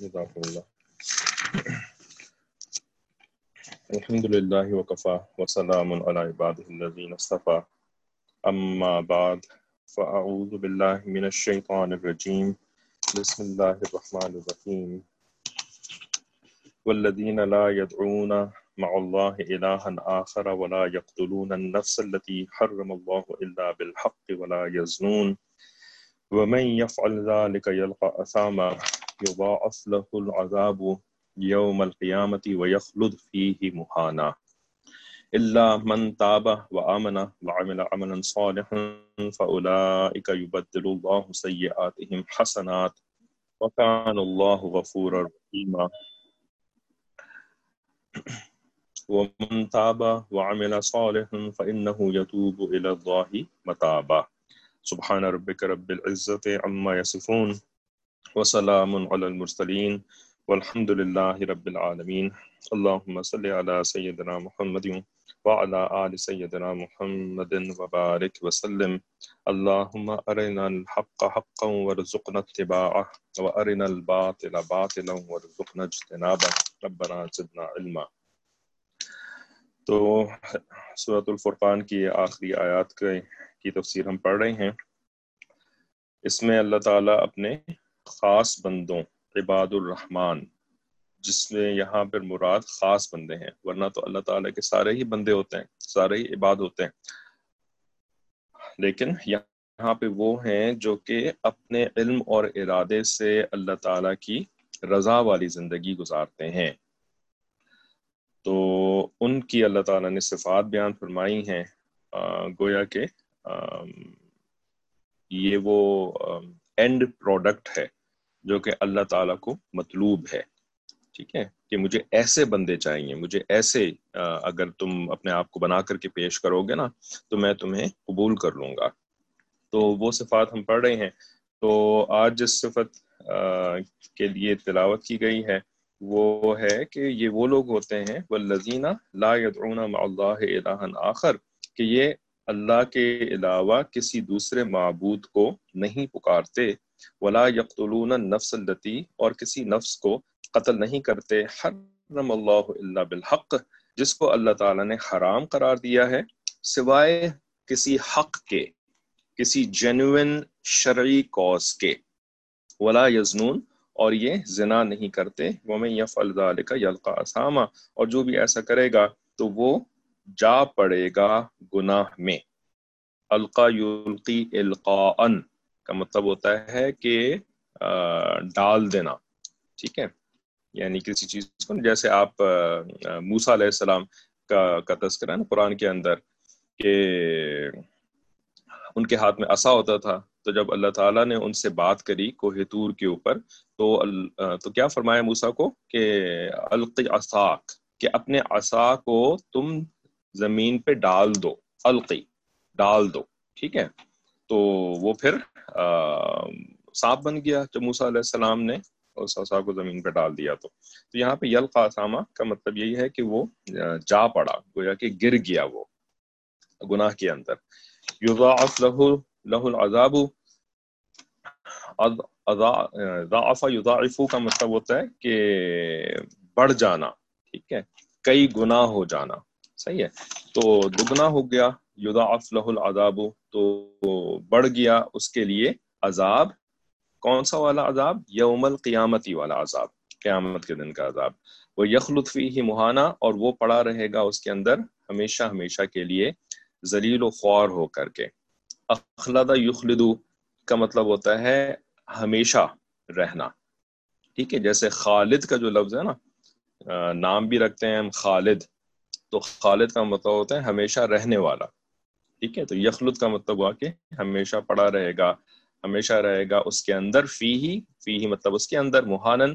جزاكم الله. الحمد لله وكفى وسلام على عباده الذين اصطفى. أما بعد فأعوذ بالله من الشيطان الرجيم. بسم الله الرحمن الرحيم. والذين لا يدعون مع الله إلها آخر ولا يقتلون النفس التي حرم الله إلا بالحق ولا يزنون. ومن يفعل ذلك يلقى أثاما. يضاعف له العذاب يوم القيامة ويخلد فيه مهانا. إلا من تاب وآمن وعمل عملا صالحا فأولئك يبدل الله سيئاتهم حسنات وكان الله غفورا رحيما. ومن تاب وعمل صالحا فإنه يتوب إلى الله متابا. سبحان ربك رب العزة عما يصفون. وسلام على المرسلين والحمد لله رب العالمين اللهم صل على سيدنا محمد وعلى آل سيدنا محمد وبارك وسلم. اللهم أرنا الحق حقا وارزقنا اتباعه وأرنا الباطل باطلا وارزقنا اجتنابه. ربنا زدنا علما. تو سورة الفرقان کی آخری آیات کی تفسیر ہم پڑھ رہے ہیں. اس میں اللہ تعالیٰ اپنے خاص بندوں، عباد الرحمن، جس میں یہاں پر مراد خاص بندے ہیں، ورنہ تو اللہ تعالیٰ کے سارے ہی بندے ہوتے ہیں، سارے ہی عباد ہوتے ہیں۔ لیکن یہاں پہ وہ ہیں جو کہ اپنے علم اور ارادے سے اللہ تعالیٰ کی رضا والی زندگی گزارتے ہیں۔ تو ان کی اللہ تعالیٰ نے صفات بیان فرمائی ہیں گویا کہ یہ وہ اینڈ پروڈکٹ ہے۔ جو کہ اللہ تعالیٰ کو مطلوب ہے۔ ٹھیک ہے؟ کہ مجھے ایسے بندے چاہیے، مجھے ایسے اگر تم اپنے آپ کو بنا کر کے پیش کرو گے نا، تو میں تمہیں قبول کر لوں گا۔ تو وہ صفات ہم پڑھ رہے ہیں۔ تو آج جس صفت کے لیے تلاوت کی گئی ہے، وہ ہے کہ یہ وہ لوگ ہوتے ہیں وہ لذینہ لا مع اللہ الہ آخر، کہ یہ اللہ کے علاوہ کسی دوسرے معبود کو نہیں پکارتے۔ ولا یقتلون النفس التی اور کسی نفس کو قتل نہیں کرتے، حرم اللہ الا بالحق، جس کو اللہ تعالیٰ نے حرام قرار دیا ہے، سوائے کسی حق کے، کسی جینوئن شرعی کوز کے۔ ولا یزنون اور یہ زنا نہیں کرتے۔ ومن یفعل ذلک یلقا اسامہ اور جو بھی ایسا کرے گا، تو وہ جا پڑے گا گناہ میں۔ القا یلقی القاء کا مطلب ہوتا ہے کہ ڈال دینا، ٹھیک ہے؟ یعنی کسی چیز کو، جیسے آپ موسا علیہ السلام کا کا تذکرہ ہے نا قرآن کے اندر کہ ان کے ہاتھ میں عصا ہوتا تھا، تو جب اللہ تعالیٰ نے ان سے بات کری کوہ تور کے اوپر، تو تو کیا فرمایا موسا کو؟ کہ الق عصاک، کہ اپنے عصا کو تم زمین پہ ڈال دو القی ڈال دو، ٹھیک ہے؟ تو وہ پھر سانپ بن گیا جب موسا علیہ السلام نے اس عصا کو زمین پہ ڈال دیا تو۔ تو یہاں پہ یلقا اسامہ کا مطلب یہی ہے کہ وہ جا پڑا، گویا کہ گر گیا وہ گناہ کے اندر۔ یضاعف له له العذاب۔ ضعف یضاعف کا مطلب ہوتا ہے کہ بڑھ جانا، ٹھیک ہے، کئی گنا ہو جانا، صحیح ہے۔ تو دگنا ہو گیا یضاعف له العذاب، تو بڑھ گیا اس کے لیے عذاب. کون سا والا عذاب؟ یوم القیامتی والا عذاب، قیامت کے دن کا عذاب. وہ یخلط فی مہانا، اور وہ پڑا رہے گا اس کے اندر ہمیشہ ہمیشہ کے لیے ذلیل و خوار ہو کر کے. اخلادہ یخلدو کا مطلب ہوتا ہے ہمیشہ رہنا. ٹھیک ہے، جیسے خالد کا جو لفظ ہے نا نام بھی رکھتے ہیں ہم خالد. تو خالد کا مطلب ہوتا ہے ہمیشہ رہنے والا. ٹھیک ہے؟ تو یخلد کا مطلب ہوا کہ ہمیشہ پڑا رہے گا، ہمیشہ رہے گا اس کے اندر فی ہی فی ہی مطلب اس کے اندر مہانن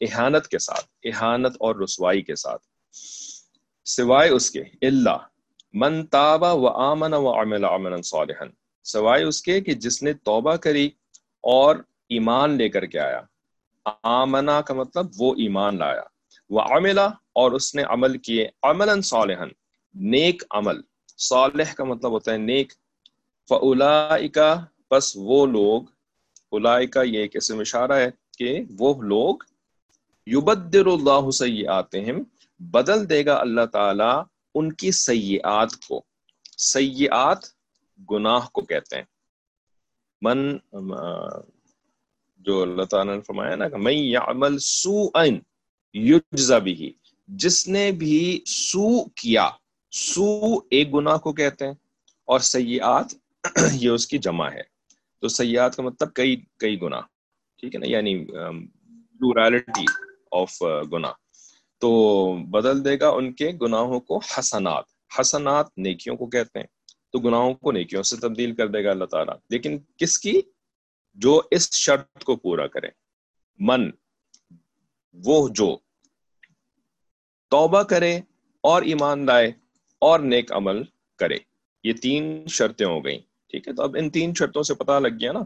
احانت کے ساتھ، احانت اور رسوائی کے ساتھ۔ سوائے اس کے اللہ من تابا و آمن و عمل عملا صالحا۔ سوائے اس کے کہ جس نے توبہ کری اور ایمان لے کر کے آیا۔ آمنا کا مطلب وہ ایمان لایا۔ وہ عملہ اور اس نے عمل کیے عملا صالحا، نیک عمل۔ صالح کا مطلب ہوتا ہے نیک۔ فَأُولَئِكَ پس وہ لوگ، اولائکا یہ ایک اسم اشارہ ہے کہ وہ لوگ یبدر اللہ سیئاتہم، بدل دے گا اللہ تعالی ان کی سیئات کو۔ سیئات گناہ کو کہتے ہیں۔ من جو اللہ تعالیٰ نے فرمایا نا کہ میں یعمل سوءن یجزا بھی جس نے بھی سو کیا سو ایک گناہ کو کہتے ہیں اور سیئات یہ اس کی جمع ہے۔ تو سیئات کا مطلب کئی کئی گناہ، ٹھیک ہے نا؟ یعنی پلورالٹی آف گناہ۔ تو بدل دے گا ان کے گناہوں کو حسنات۔ حسنات نیکیوں کو کہتے ہیں۔ تو گناہوں کو نیکیوں سے تبدیل کر دے گا اللہ تعالیٰ۔ لیکن کس کی؟ جو اس شرط کو پورا کرے۔ من، وہ جو توبہ کرے اور ایمان لائے۔ اور نیک عمل کرے۔ یہ تین شرطیں ہو گئیں، ٹھیک ہے؟ تو اب ان تین شرطوں سے پتا لگ گیا نا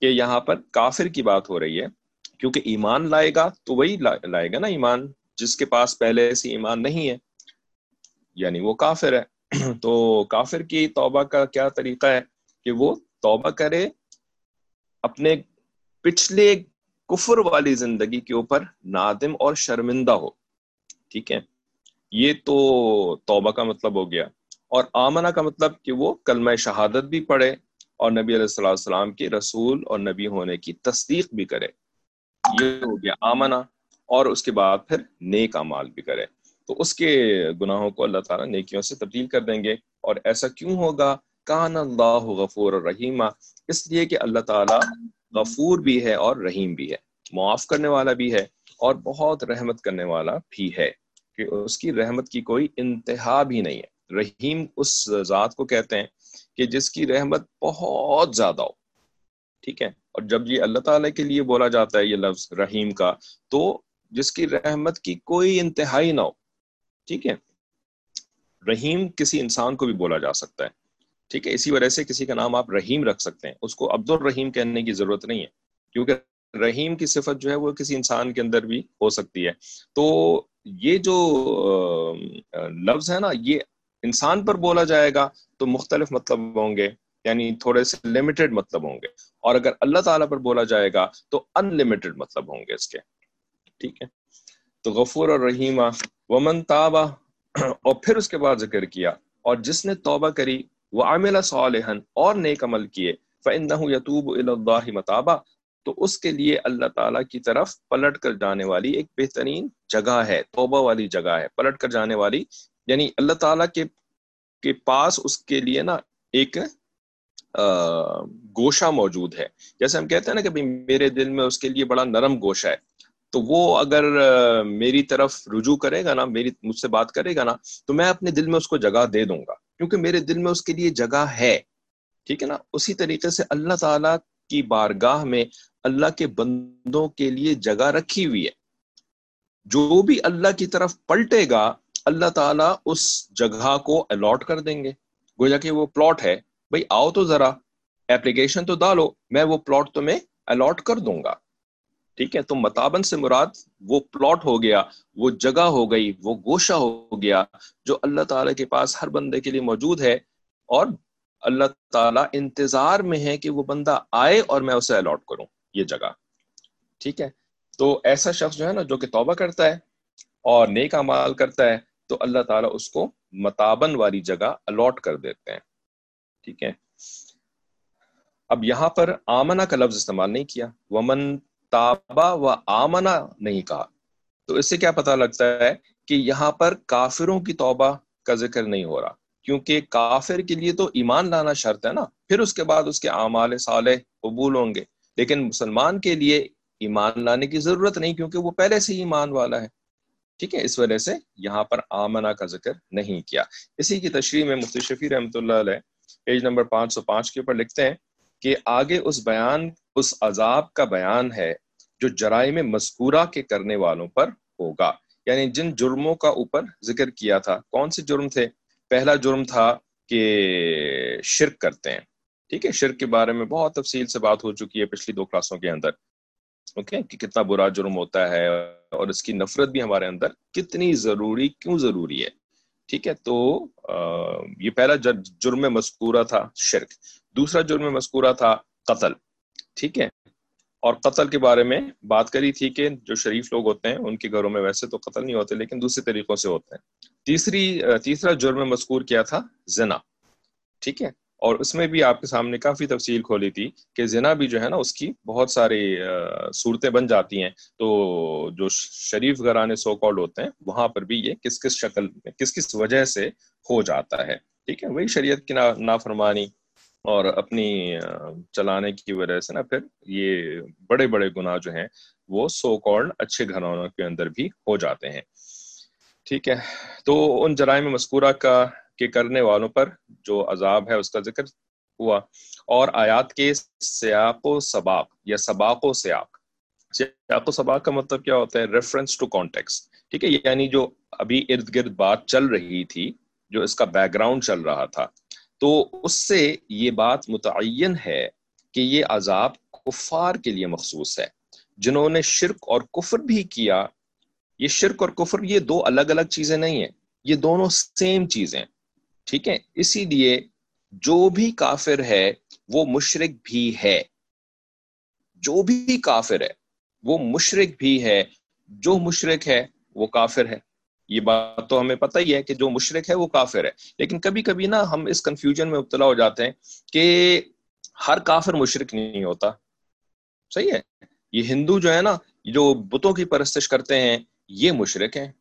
کہ یہاں پر کافر کی بات ہو رہی ہے۔ کیونکہ ایمان لائے گا تو وہی لائے گا نا ایمان، جس کے پاس پہلے سے ایمان نہیں ہے یعنی وہ کافر ہے۔ تو کافر کی توبہ کا کیا طریقہ ہے؟ کہ وہ توبہ کرے اپنے پچھلے کفر والی زندگی کے اوپر نادم اور شرمندہ ہو، ٹھیک ہے؟ یہ تو توبہ کا مطلب ہو گیا۔ اور آمنہ کا مطلب کہ وہ کلمہ شہادت بھی پڑھے اور نبی علیہ السلام کے رسول اور نبی ہونے کی تصدیق بھی کرے۔ یہ ہو گیا آمنہ اور اس کے بعد پھر نیک امال بھی کرے۔ تو اس کے گناہوں کو اللہ تعالیٰ نیکیوں سے تبدیل کر دیں گے۔ اور ایسا کیوں ہوگا؟ کان اللہ غفور رحیمہ اس لیے کہ اللہ تعالیٰ غفور بھی ہے اور رحیم بھی ہے، معاف کرنے والا بھی ہے اور بہت رحمت کرنے والا بھی ہے۔ کہ اس کی رحمت کی کوئی انتہا بھی نہیں ہے۔ رحیم اس ذات کو کہتے ہیں کہ جس کی رحمت بہت زیادہ ہو۔ ٹھیک ہے؟ اور جب یہ اللہ تعالیٰ کے لیے بولا جاتا ہے یہ لفظ رحیم کا، تو جس کی رحمت کی کوئی انتہائی نہ ہو۔ ٹھیک ہے؟ رحیم کسی انسان کو بھی بولا جا سکتا ہے۔ ٹھیک ہے؟ اسی وجہ سے کسی کا نام آپ رحیم رکھ سکتے ہیں۔ اس کو عبد الرحیم کہنے کی ضرورت نہیں ہے۔ کیونکہ رحیم کی صفت جو ہے وہ کسی انسان کے اندر بھی ہو سکتی ہے۔ تو یہ جو لفظ ہے نا، یہ انسان پر بولا جائے گا تو مختلف مطلب ہوں گے یعنی تھوڑے سے لمیٹڈ مطلب ہوں گے۔ اور اگر اللہ تعالیٰ پر بولا جائے گا تو ان لمیٹڈ مطلب ہوں گے اس کے۔ ٹھیک ہے؟ تو غفور اور رحیمہ ومن تابا اور پھر اس کے بعد ذکر کیا، اور جس نے توبہ کری وہ عامل صالحن اور نیک عمل کیے، فَإِنَّهُ يَتُوبُ إِلَى اللَّهِ مَتَابًا۔ تو اس کے لیے اللہ تعالیٰ کی طرف پلٹ کر جانے والی ایک بہترین جگہ ہے، توبہ والی جگہ ہے، پلٹ کر جانے والی۔ یعنی اللہ تعالیٰ کے کے پاس اس کے لیے نا ایک گوشہ موجود ہے۔ جیسے ہم کہتے ہیں نا کہ میرے دل میں اس کے لیے بڑا نرم گوشہ ہے، تو وہ اگر میری طرف رجوع کرے گا نا، میری، مجھ سے بات کرے گا نا، تو میں اپنے دل میں اس کو جگہ دے دوں گا۔ کیونکہ میرے دل میں اس کے لیے جگہ ہے، ٹھیک ہے نا؟ اسی طریقے سے اللہ تعالیٰ کی بارگاہ میں اللہ کے بندوں کے لیے جگہ رکھی ہوئی ہے۔ جو بھی اللہ کی طرف پلٹے گا، اللہ تعالیٰ اس جگہ کو الاٹ کر دیں گے۔ گویا کہ وہ پلاٹ ہے۔ بھائی آؤ تو ذرا اپلیکیشن تو ڈالو، میں وہ پلاٹ تمہیں الاٹ کر دوں گا۔ ٹھیک ہے، تو متابن سے مراد وہ پلاٹ ہو گیا، وہ جگہ ہو گئی، وہ گوشہ ہو گیا جو اللہ تعالیٰ کے پاس ہر بندے کے لیے موجود ہے اور اللہ تعالیٰ انتظار میں ہے کہ وہ بندہ آئے اور میں اسے الاٹ کروں، یہ جگہ۔ ٹھیک ہے؟ تو ایسا شخص جو ہے نا، جو کہ توبہ کرتا ہے اور نیک امال کرتا ہے، تو اللہ تعالیٰ اس کو متابن والی جگہ الاٹ کر دیتے ہیں۔ ٹھیک ہے؟ اب یہاں پر آمنا کا لفظ استعمال نہیں کیا۔ ومن تابا و آمنا نہیں کہا۔ تو اس سے کیا پتا لگتا ہے کہ یہاں پر کافروں کی توبہ کا ذکر نہیں ہو رہا۔ کیونکہ کافر کے لیے تو ایمان لانا شرط ہے نا۔ پھر اس کے بعد اس کے اعمال صالح قبول ہوں گے۔ لیکن مسلمان کے لیے ایمان لانے کی ضرورت نہیں کیونکہ وہ پہلے سے ایمان والا ہے۔ ٹھیک ہے، اس وجہ سے یہاں پر آمنا کا ذکر نہیں کیا۔ اسی کی تشریح میں مفتی شفیع رحمۃ اللہ علیہ پیج نمبر پانچ سو پانچ کے اوپر لکھتے ہیں کہ آگے اس بیان، اس عذاب کا بیان ہے جو جرائم مذکورہ کے کرنے والوں پر ہوگا۔ یعنی جن جرموں کا اوپر ذکر کیا تھا، کون سے جرم تھے؟ پہلا جرم تھا کہ شرک کرتے ہیں۔ ٹھیک ہے، شرک کے بارے میں بہت تفصیل سے بات ہو چکی ہے پچھلی دو کلاسوں کے اندر۔ اوکے، کہ کتنا برا جرم ہوتا ہے اور اس کی نفرت بھی ہمارے اندر کتنی ضروری، کیوں ضروری ہے؟ ٹھیک ہے، تو یہ پہلا جرم مذکورہ تھا شرک۔ دوسرا جرم مذکورہ تھا قتل۔ ٹھیک ہے اور قتل کے بارے میں بات کری تھی کہ جو شریف لوگ ہوتے ہیں، ان کے گھروں میں ویسے تو قتل نہیں ہوتے، لیکن دوسرے طریقوں سے ہوتے ہیں۔ تیسری، تیسرا جرم مذکور کیا تھا، زنا۔ ٹھیک ہے؟ اور اس میں بھی آپ کے سامنے کافی تفصیل کھولی تھی کہ زنا بھی جو ہے نا، اس کی بہت ساری صورتیں بن جاتی ہیں۔ تو جو شریف گھرانے سو کالڈ ہوتے ہیں، وہاں پر بھی یہ کس کس شکل میں، کس کس وجہ سے ہو جاتا ہے۔ ٹھیک ہے؟ وہی شریعت کی نافرمانی اور اپنی چلانے کی وجہ سے نا پھر یہ بڑے بڑے گناہ جو ہیں وہ سو کالڈ اچھے گھرانوں کے اندر بھی ہو جاتے ہیں۔ ٹھیک ہے۔ تو ان جرائم مذکورہ کا، کے کرنے والوں پر جو عذاب ہے اس کا ذکر ہوا۔ اور آیات کے سیاق و سباق یا سباق و سیاق۔ سیاق و سباق کا مطلب کیا ہوتا ہے؟ ریفرنس ٹو کانٹیکس ٹھیک ہے؟ یعنی جو ابھی ارد گرد بات چل رہی تھی، جو اس کا بیک گراؤنڈ چل رہا تھا۔ تو اس سے یہ بات متعین ہے کہ یہ عذاب کفار کے لیے مخصوص ہے۔ جنہوں نے شرک اور کفر بھی کیا، یہ شرک اور کفر یہ دو الگ الگ چیزیں نہیں ہیں، یہ دونوں سیم چیزیں۔ ٹھیک ہے؟ اسی لیے جو بھی کافر ہے، وہ مشرق بھی ہے۔ جو بھی کافر ہے، وہ مشرق بھی ہے۔ جو مشرق ہے، وہ کافر ہے۔ یہ بات تو ہمیں پتہ ہی ہے کہ جو مشرق ہے وہ کافر ہے۔ لیکن کبھی کبھی نا ہم اس کنفیوژن میں مبتلا ہو جاتے ہیں کہ ہر کافر مشرق نہیں ہوتا۔ صحیح ہے؟ یہ ہندو جو ہے نا، جو بتوں کی پرستش کرتے ہیں، یہ مشرق ہیں۔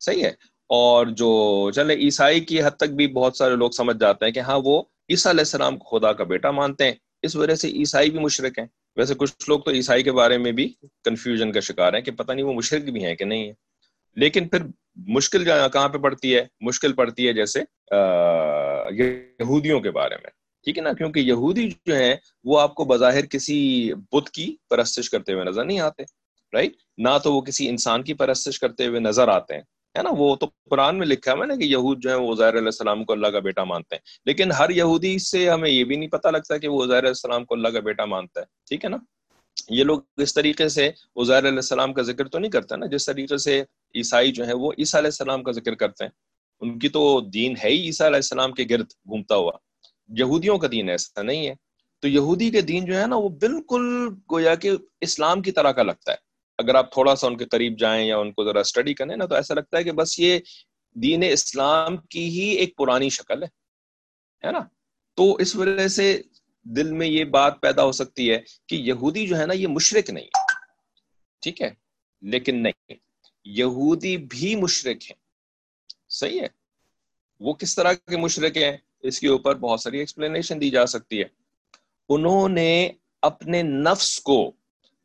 صحیح ہے؟ اور جو چلے عیسائی کی حد تک بھی بہت سارے لوگ سمجھ جاتے ہیں کہ ہاں وہ عیسیٰ علیہ السلام کو خدا کا بیٹا مانتے ہیں۔ اس وجہ سے عیسائی بھی مشرق ہیں۔ ویسے کچھ لوگ تو عیسائی کے بارے میں بھی کنفیوژن کا شکار ہیں کہ پتہ نہیں وہ مشرق بھی ہیں کہ نہیں ہے لیکن پھر مشکل کہاں پہ پڑتی ہے؟ مشکل پڑتی ہے جیسے یہودیوں کے بارے میں، ٹھیک ہے نا؟ کیونکہ یہودی جو ہیں، وہ آپ کو بظاہر کسی بت کی پرستش کرتے ہوئے نظر نہیں آتے رائٹ نہ تو وہ کسی انسان کی پرستش کرتے ہوئے نظر آتے ہیں، ہے نا؟ وہ تو قرآن میں لکھا ہے نا کہ یہود جو ہے وہ علیہ السلام کو اللہ کا بیٹا مانتے ہیں، لیکن ہر یہودی سے ہمیں یہ بھی نہیں پتا لگتا کہ وہ علیہ السلام کو اللہ کا بیٹا مانتا ہے، ٹھیک ہے نا؟ یہ لوگ اس طریقے سے عزیر علیہ السلام کا ذکر تو نہیں کرتے نا، جس طریقے سے عیسائی جو ہے وہ عیسیٰ علیہ السلام کا ذکر کرتے ہیں۔ ان کی تو دین ہے ہی عیسیٰ علیہ السلام کے گرد گھومتا ہوا۔ یہودیوں کا دین ایسا نہیں ہے۔ تو یہودی کے دین جو ہے نا، وہ بالکل گویا کہ اسلام کی طرح کا لگتا ہے۔ اگر آپ تھوڑا سا ان کے قریب جائیں یا ان کو ذرا اسٹڈی کریں نا، تو ایسا لگتا ہے کہ بس یہ دین اسلام کی ہی ایک پرانی شکل ہے۔ ہے نا؟ تو اس وجہ سے دل میں یہ بات پیدا ہو سکتی ہے کہ یہودی جو ہے نا، یہ مشرق نہیں ہے۔ ٹھیک ہے؟ لیکن نہیں، یہودی بھی مشرق ہیں۔ صحیح ہے؟ وہ کس طرح کے مشرق ہیں؟ اس کے اوپر بہت ساری ایکسپلینیشن دی جا سکتی ہے۔ انہوں نے اپنے نفس کو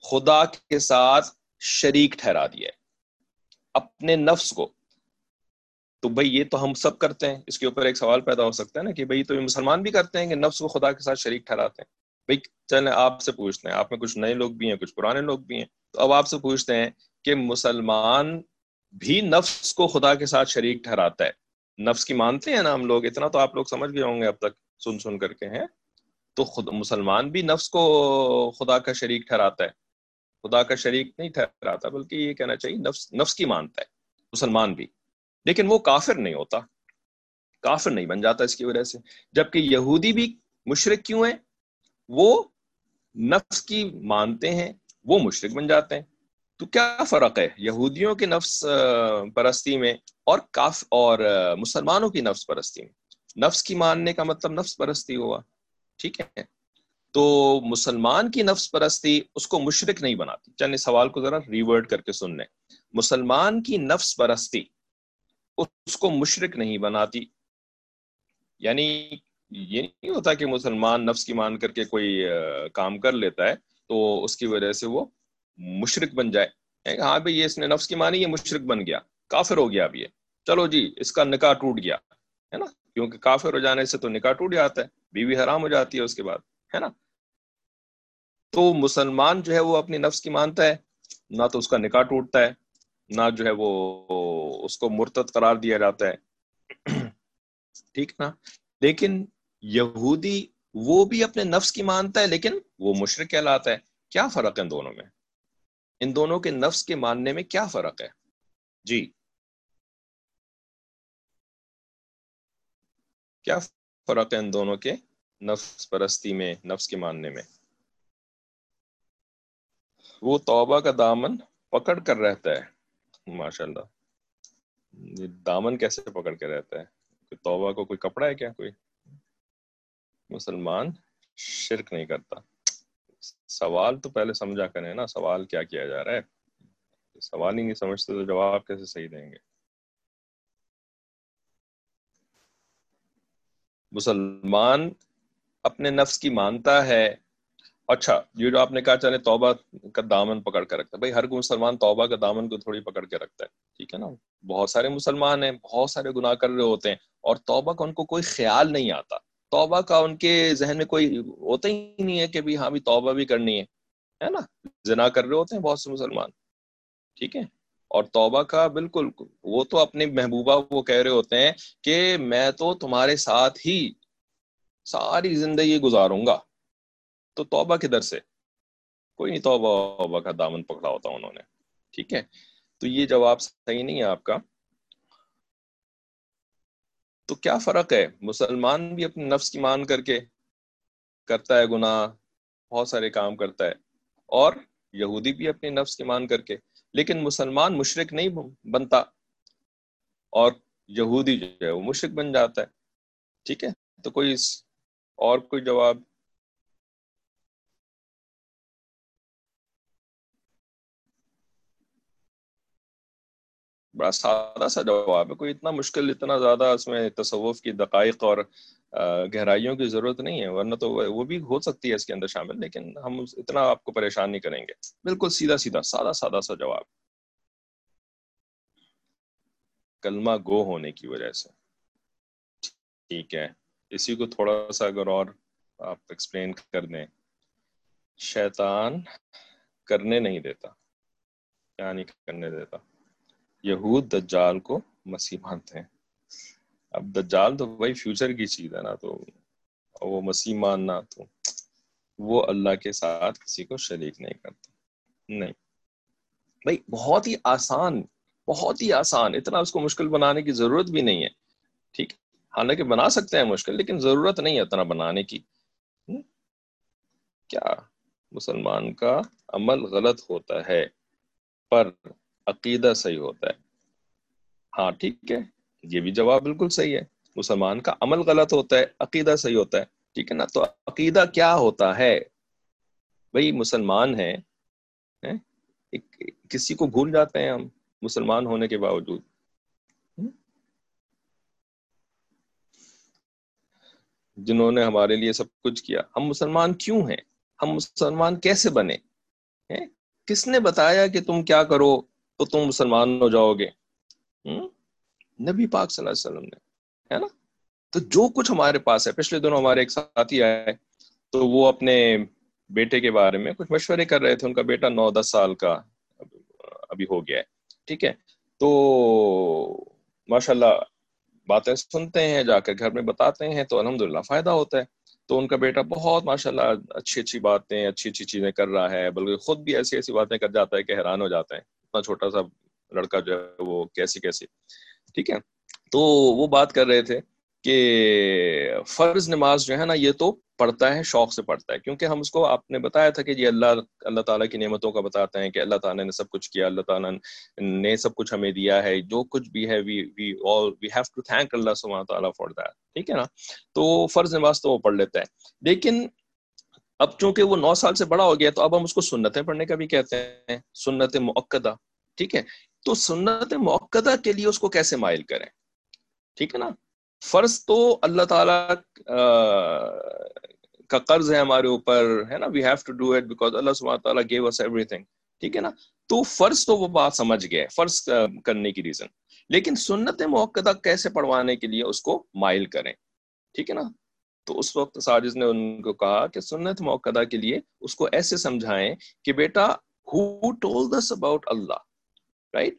خدا کے ساتھ شریک ٹھہرا دیا ہے۔ اپنے نفس کو۔ تو بھائی یہ تو ہم سب کرتے ہیں۔ اس کے اوپر ایک سوال پیدا ہو سکتا ہے نا کہ بھائی تو یہ مسلمان بھی کرتے ہیں کہ نفس کو خدا کے ساتھ شریک ٹھہراتے ہیں؟ بھائی چلیں آپ سے پوچھتے ہیں۔ آپ میں کچھ نئے لوگ بھی ہیں، کچھ پرانے لوگ بھی ہیں۔ تو اب آپ سے پوچھتے ہیں کہ مسلمان بھی نفس کو خدا کے ساتھ شریک ٹھہراتا ہے؟ نفس کی مانتے ہیں نا ہم لوگ؟ اتنا تو آپ لوگ سمجھ گئے ہوں گے اب تک، سن سن کر کے ہیں۔ تو خود، مسلمان بھی نفس کو خدا کا شریک ٹھہراتا ہے۔ خدا کا شریک نہیں ٹھہراتا، بلکہ یہ کہنا چاہیے نفس نفس کی مانتا ہے، مسلمان بھی۔ لیکن وہ کافر نہیں ہوتا۔ کافر نہیں بن جاتا اس کی وجہ سے۔ جبکہ یہودی بھی مشرق کیوں ہیں؟ وہ نفس کی مانتے ہیں، وہ مشرق بن جاتے ہیں۔ تو کیا فرق ہے؟ یہودیوں کے نفس پرستی میں اور کاف، اور مسلمانوں کی نفس پرستی میں۔ نفس کی ماننے کا مطلب نفس پرستی ہوا۔ ٹھیک ہے؟ تو مسلمان کی نفس پرستی اس کو مشرق نہیں بناتی۔ چلے سوال کو ذرا ریورڈ کر کے سن لیں مسلمان کی نفس پرستی اس کو مشرق نہیں بناتی۔ یعنی یہ نہیں ہوتا کہ مسلمان نفس کی مان کر کے کوئی کام کر لیتا ہے تو اس کی وجہ سے وہ مشرق بن جائے۔ یعنی ہاں بھائی، یہ اس نے نفس کی مانی، یہ مشرق بن گیا۔ کافر ہو گیا اب یہ۔ چلو جی اس کا نکاح ٹوٹ گیا، ہے نا؟ کیونکہ کافر ہو جانے سے تو نکاح ٹوٹ جاتا ہے، بیوی حرام ہو جاتی ہے اس کے بعد، ہے نا؟ تو مسلمان جو ہے وہ اپنی نفس کی مانتا ہے، نہ تو اس کا نکاح ٹوٹتا ہے۔ نہ جو ہے وہ اس کو مرتد قرار دیا جاتا ہے۔ ٹھیک نا؟ لیکن یہودی وہ بھی اپنے نفس کی مانتا ہے، لیکن وہ مشرق کہلاتا ہے۔ کیا فرق ہے ان دونوں میں؟ ان دونوں کے نفس کے ماننے میں کیا فرق ہے؟ جی۔ کیا فرق ہے ان دونوں کے نفس پرستی میں، نفس کے ماننے میں؟ وہ توبہ کا دامن پکڑ کر رہتا ہے۔ ماشاء اللہ یہ دامن کیسے پکڑ کے رہتا ہے توبہ کو کوئی کپڑا ہے کیا کوئی؟ مسلمان شرک نہیں کرتا۔ سوال تو پہلے سمجھا کریں نا، سوال کیا کیا جا رہا ہے؟ سوال ہی نہیں سمجھتے تو جواب کیسے صحیح دیں گے؟ مسلمان اپنے نفس کی مانتا ہے اچھا یہ جو آپ نے کہا چلے توبہ کا دامن پکڑ کے رکھتا ہے۔ بھائی، ہر مسلمان توبہ کا دامن کو تھوڑی پکڑ کے رکھتا ہے، ٹھیک ہے نا؟ بہت سارے مسلمان ہیں، بہت سارے گناہ کر رہے ہوتے ہیں اور توبہ کا ان کو کوئی خیال نہیں آتا۔ توبہ کا ان کے ذہن میں کوئی ہوتا ہی نہیں ہے کہ بھی ہاں بھی توبہ بھی کرنی ہے نا؟ زنا کر رہے ہوتے ہیں بہت سے مسلمان، ٹھیک ہے؟ اور توبہ کا بالکل وہ تو اپنے محبوبہ وہ کہہ رہے ہوتے ہیں کہ میں تو تمہارے ساتھ ہی ساری زندگی گزاروں گا۔ تو توبہ کدھر سے؟ کوئی نہیں، توبہ توبہ کا دامن پکڑا ہوتا انہوں نے۔ ٹھیک ہے؟ تو یہ جواب صحیح نہیں ہے آپ کا۔ تو کیا فرق ہے؟ مسلمان بھی اپنے نفس کی مان کر کے کرتا ہے گناہ، بہت سارے کام کرتا ہے، اور یہودی بھی اپنے نفس کی مان کر کے۔ لیکن مسلمان مشرق نہیں بنتا، اور یہودی جو ہے وہ مشرق بن جاتا ہے۔ ٹھیک ہے؟ تو کوئی اور کوئی جواب؟ بڑا سادہ سا جواب ہے، کوئی اتنا مشکل، اتنا زیادہ اس میں تصوف کی دقائق اور گہرائیوں کی ضرورت نہیں ہے، ورنہ تو وہ بھی ہو سکتی ہے اس کے اندر شامل، لیکن ہم اتنا آپ کو پریشان نہیں کریں گے۔ بالکل سیدھا سیدھا، سادہ سادہ سا جواب۔ کلمہ گو ہونے کی وجہ سے۔ ٹھیک ہے۔ اسی کو تھوڑا سا اگر اور آپ ایکسپلین کر دیں۔ شیطان کرنے نہیں دیتا کیا نہیں کرنے دیتا۔ یہود دجال کو مسیح مانتے ہیں۔ اب دجال تو بھائی فیوچر کی چیز ہے نا تو وہ مسیح ماننا تو وہ اللہ کے ساتھ کسی کو شریک نہیں کرتا۔ نہیں۔ بھائی بہت ہی آسان، بہت ہی آسان۔ اتنا اس کو مشکل بنانے کی ضرورت بھی نہیں ہے۔ ٹھیک۔ حالانکہ بنا سکتے ہیں مشکل، لیکن ضرورت نہیں ہے اتنا بنانے کی۔ کیا مسلمان کا عمل غلط ہوتا ہے؟ پر عقیدہ صحیح ہوتا ہے۔ ہاں ٹھیک ہے۔ یہ بھی جواب بالکل صحیح ہے۔ مسلمان کا عمل غلط ہوتا ہے، عقیدہ صحیح ہوتا ہے۔ ٹھیک ہے نا؟ تو عقیدہ کیا ہوتا ہے؟ بھائی، مسلمان ہے کسی کو بھول جاتے ہیں ہم، مسلمان ہونے کے باوجود۔ جنہوں نے ہمارے لیے سب کچھ کیا۔ ہم مسلمان کیوں ہیں؟ ہم مسلمان کیسے بنے؟ کس نے بتایا کہ تم کیا کرو؟ تو تم مسلمان ہو جاؤ گے۔ نبی پاک صلی اللہ علیہ وسلم نے، ہے نا؟ تو جو کچھ ہمارے پاس ہے، پچھلے دنوں ہمارے ایک ساتھی آئے، تو وہ اپنے بیٹے کے بارے میں کچھ مشورے کر رہے تھے۔ ان کا بیٹا نو دس سال کا ابھی ہو گیا ہے، ٹھیک ہے؟ تو ماشاء اللہ باتیں سنتے ہیں، جا کر گھر میں بتاتے ہیں، تو الحمد فائدہ ہوتا ہے۔ تو ان کا بیٹا بہت ماشاء اللہ اچھی اچھی باتیں، اچھی اچھی چیزیں کر رہا ہے، بلکہ خود بھی ایسی ایسی باتیں کر جاتا ہے کہ حیران ہو جاتے ہیں۔ اتنا چھوٹا سا لڑکا جو ہے وہ کیسی کیسی۔ ٹھیک ہے۔ تو وہ بات کر رہے تھے کہ فرض نماز جو ہے نا یہ تو پڑھتا ہے، شوق سے پڑھتا ہے۔ کیونکہ ہم اس کو، آپ نے بتایا تھا کہ یہ اللہ اللہ تعالیٰ کی نعمتوں کا بتاتے ہیں کہ اللہ تعالیٰ نے سب کچھ کیا، اللہ تعالیٰ نے سب کچھ ہمیں دیا ہے۔ جو کچھ بھی ہے we we all we have to thank اللہ سبحانہ تعالیٰ فار دیٹ ٹھیک ہے نا۔ تو فرض نماز تو وہ پڑھ لیتا ہے لیکن اب چونکہ وہ نو سال سے بڑا ہو گیا تو اب ہم اس کو سنتیں پڑھنے کا بھی کہتے ہیں۔ سنت معقدہ ٹھیک ہے؟ تو سنت موقع کے لیے اس کو کیسے مائل کریں؟ ٹھیک ہے نا؟ فرض تو اللہ تعالی کا قرض ہے ہمارے اوپر، ہے نا؟ We have to do it because اللہ سبحانہ تعالیٰ گیو اس ایوری تھنگ ٹھیک ہے نا؟ تو فرض تو وہ بات سمجھ گئے، فرض کرنے کی ریزن لیکن سنت موقع کیسے پڑھوانے کے لیے اس کو مائل کریں؟ ٹھیک ہے نا؟ تو اس وقت ساجز نے ان کو کہا کہ سنت موقع کے لیے اس کو ایسے سمجھائیں کہ بیٹا ہو ٹول دس اباؤٹ اللہ رائٹ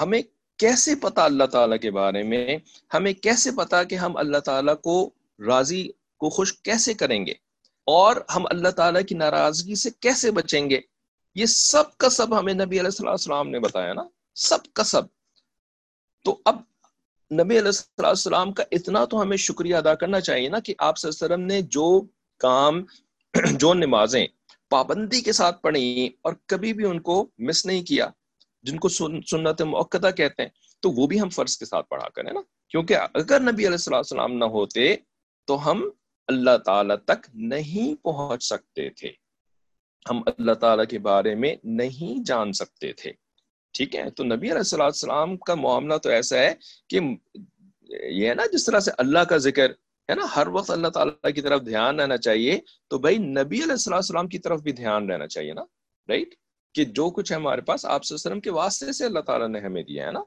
ہمیں کیسے پتا اللہ تعالیٰ کے بارے میں؟ ہمیں کیسے پتا کہ ہم اللہ تعالیٰ کو راضی، کو خوش کیسے کریں گے؟ اور ہم اللہ تعالیٰ کی ناراضگی سے کیسے بچیں گے؟ یہ سب کا سب ہمیں نبی علیہ السلام نے بتایا نا۔ سب کا سب۔ تو اب نبی علیہ السلام کا اتنا تو ہمیں شکریہ ادا کرنا چاہیے نا کہ آپ وسلم نے جو کام، جو نمازیں پابندی کے ساتھ پڑھی اور کبھی بھی ان کو مس نہیں کیا۔ جن کو سنت موقع کہتے ہیں، تو وہ بھی ہم فرض کے ساتھ پڑھا کریں نا۔ کیونکہ اگر نبی علیہ السلام نہ ہوتے، تو ہم اللہ تعالی تک نہیں پہنچ سکتے تھے۔ ہم اللہ تعالیٰ کے بارے میں نہیں جان سکتے تھے۔ ٹھیک ہے؟ تو نبی علیہ السلام کا معاملہ تو ایسا ہے کہ یہ ہے نا، جس طرح سے اللہ کا ذکر ہے نا، ہر وقت اللہ تعالیٰ کی طرف دھیان رہنا چاہیے، تو بھائی نبی علیہ السلام کی طرف بھی دھیان رہنا چاہیے نا۔ رائٹ؟ کہ جو کچھ ہے ہمارے پاس، آپ وسلم کے واسطے سے اللہ تعالیٰ نے ہمیں دیا ہے نا؟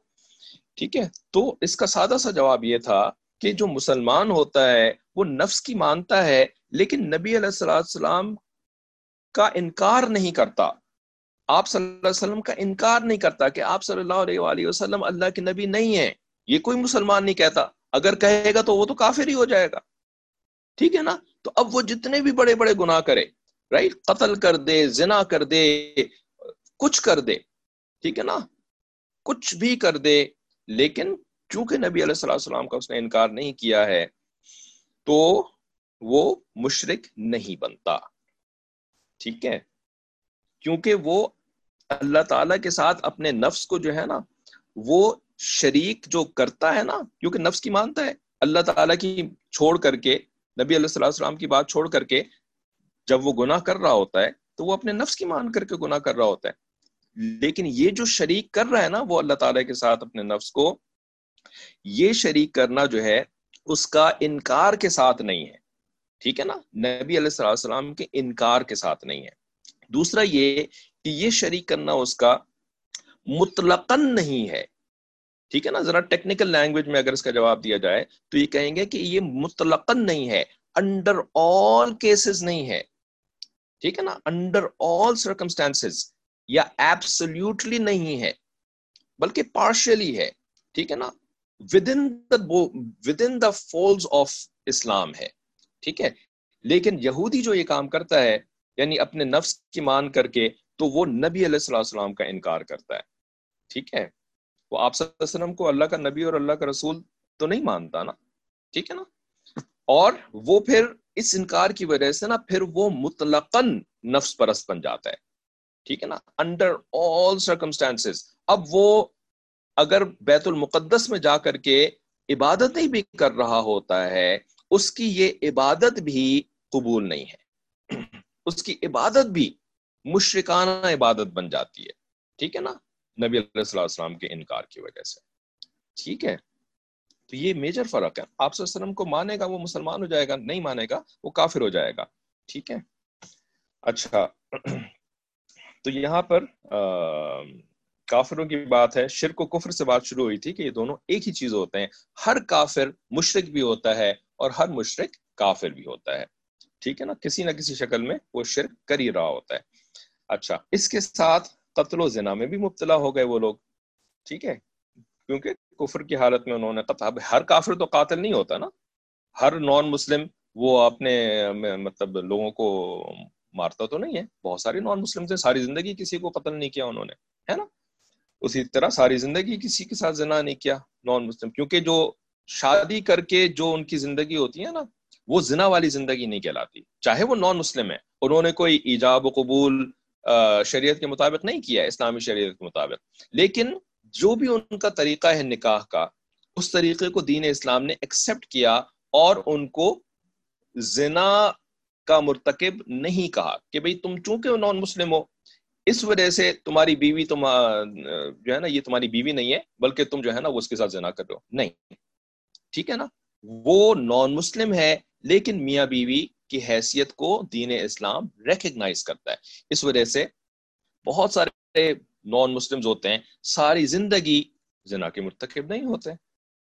ٹھیک ہے؟ تو اس کا سادہ سا جواب یہ تھا کہ جو مسلمان ہوتا ہے، وہ نفس کی مانتا ہے، لیکن نبی علیہ السلام کا انکار نہیں کرتا۔ آپ صلی اللہ علیہ وسلم کا انکار نہیں کرتا کہ آپ صلی اللہ علیہ وآلہ وسلم اللہ کے نبی نہیں ہیں۔ یہ کوئی مسلمان نہیں کہتا۔ اگر کہے گا تو وہ تو کافر ہی ہو جائے گا۔ ٹھیک ہے نا؟ تو اب وہ جتنے بھی بڑے بڑے گناہ کرے رائٹ قتل کر دے، زنا کر دے کچھ کر دے ٹھیک ہے نا؟ کچھ بھی کر دے لیکن چونکہ نبی علیہ السلام السلام کا اس نے انکار نہیں کیا ہے، تو وہ مشرق نہیں بنتا۔ ٹھیک ہے؟ کیونکہ وہ اللہ تعالی کے ساتھ اپنے نفس کو جو ہے نا، وہ شریک جو کرتا ہے نا، کیونکہ نفس کی مانتا ہے۔ اللہ تعالیٰ کی چھوڑ کر کے، نبی علیہ السلام کی بات چھوڑ کر کے جب وہ گناہ کر رہا ہوتا ہے، تو وہ اپنے نفس کی مان کر کے گناہ کر رہا ہوتا ہے۔ لیکن یہ جو شریک کر رہا ہے نا وہ اللہ تعالیٰ کے ساتھ اپنے نفس کو، یہ شریک کرنا جو ہے، اس کا انکار کے ساتھ نہیں ہے۔ ٹھیک ہے نا؟ نبی علیہ السلام کے انکار کے ساتھ نہیں ہے۔ دوسرا یہ کہ یہ شریک کرنا اس کا مطلقاً نہیں ہے۔ ٹھیک ہے نا؟ ذرا ٹیکنیکل لینگویج میں اگر اس کا جواب دیا جائے تو یہ کہیں گے کہ یہ مطلقاً نہیں ہے، انڈر آل کیسز نہیں ہے۔ ٹھیک ہے نا؟ انڈر آل سرکمسٹانس یا ایبسلیوٹلی نہیں ہے، بلکہ پارشلی ہے، ٹھیک ہے نا؟ Within within the folds of Islam ہے، ٹھیک ہے؟ لیکن یہودی جو یہ کام کرتا ہے یعنی اپنے نفس کی مان کر کے، تو وہ نبی علیہ السلام کا انکار کرتا ہے، ٹھیک ہے؟ وہ آپ صلی اللہ علیہ وسلم کو اللہ کا نبی اور اللہ کا رسول تو نہیں مانتا نا، ٹھیک ہے نا؟ اور وہ پھر اس انکار کی وجہ سے نا، پھر وہ مطلقاً نفس پرست بن جاتا ہے۔ ٹھیک ہے نا؟ انڈر آل سرکمسٹانس اب وہ اگر بیت المقدس میں جا کر کے عبادت بھی کر رہا ہوتا ہے، اس کی یہ عبادت بھی قبول نہیں ہے۔ اس کی عبادت بھی مشرکانہ عبادت بن جاتی ہے۔ ٹھیک ہے نا؟ نبی علیہ السلام کے انکار کی وجہ سے۔ ٹھیک ہے؟ تو یہ میجر فرق ہے۔ آپ صلی اللہ علیہ وسلم کو مانے گا، وہ مسلمان ہو جائے گا، نہیں مانے گا، وہ کافر ہو جائے گا۔ ٹھیک ہے؟ اچھا۔ تو یہاں پر کافروں کی بات ہے، شرک و کفر سے بات شروع ہوئی تھی کہ یہ دونوں ایک ہی چیز ہوتے ہیں۔ ہر کافر مشرق بھی ہوتا ہے اور ہر مشرق کافر بھی ہوتا ہے، ٹھیک ہے نا؟ کسی نہ کسی شکل میں وہ شرک کر ہی رہا ہوتا ہے۔ اچھا اس کے ساتھ قتل و زنا میں بھی مبتلا ہو گئے وہ لوگ، ٹھیک ہے؟ کیونکہ کفر کی حالت میں انہوں نے قتل ہر کافر تو قاتل نہیں ہوتا نا۔ ہر نان مسلم وہ اپنے مطلب لوگوں کو مارتا تو نہیں ہے بہت ساری نان مسلم تھے ساری زندگی کسی کو قتل نہیں کیا انہوں نے ہے نا اسی طرح ساری زندگی کسی کے ساتھ زنا نہیں کیا نان مسلم کیونکہ جو شادی کر کے جو ان کی زندگی ہوتی ہے نا وہ زنا والی زندگی نہیں کہلاتی چاہے وہ نان مسلم ہے انہوں نے کوئی ایجاب و قبول شریعت کے مطابق نہیں کیا اسلامی شریعت کے مطابق لیکن جو بھی ان کا طریقہ ہے نکاح کا اس طریقے کو دین اسلام نے ایکسپٹ کیا اور ان کو زنا کا مرتکب نہیں کہا کہ بھئی تم چونکہ نان مسلم ہو، اس وجہ سے تمہاری بیوی تم جو ہے نا، یہ تمہاری بیوی نہیں ہے، بلکہ تم جو ہے نا، وہ اس کے ساتھ زنا کر رہے ہو۔ نہیں۔ ٹھیک ہے نا؟ وہ نان مسلم ہے، لیکن میاں بیوی کی حیثیت کو دین اسلام ریکگنائز کرتا ہے۔ اس وجہ سے بہت سارے نان مسلم ہوتے ہیں، ساری زندگی زنا کے مرتکب نہیں ہوتے۔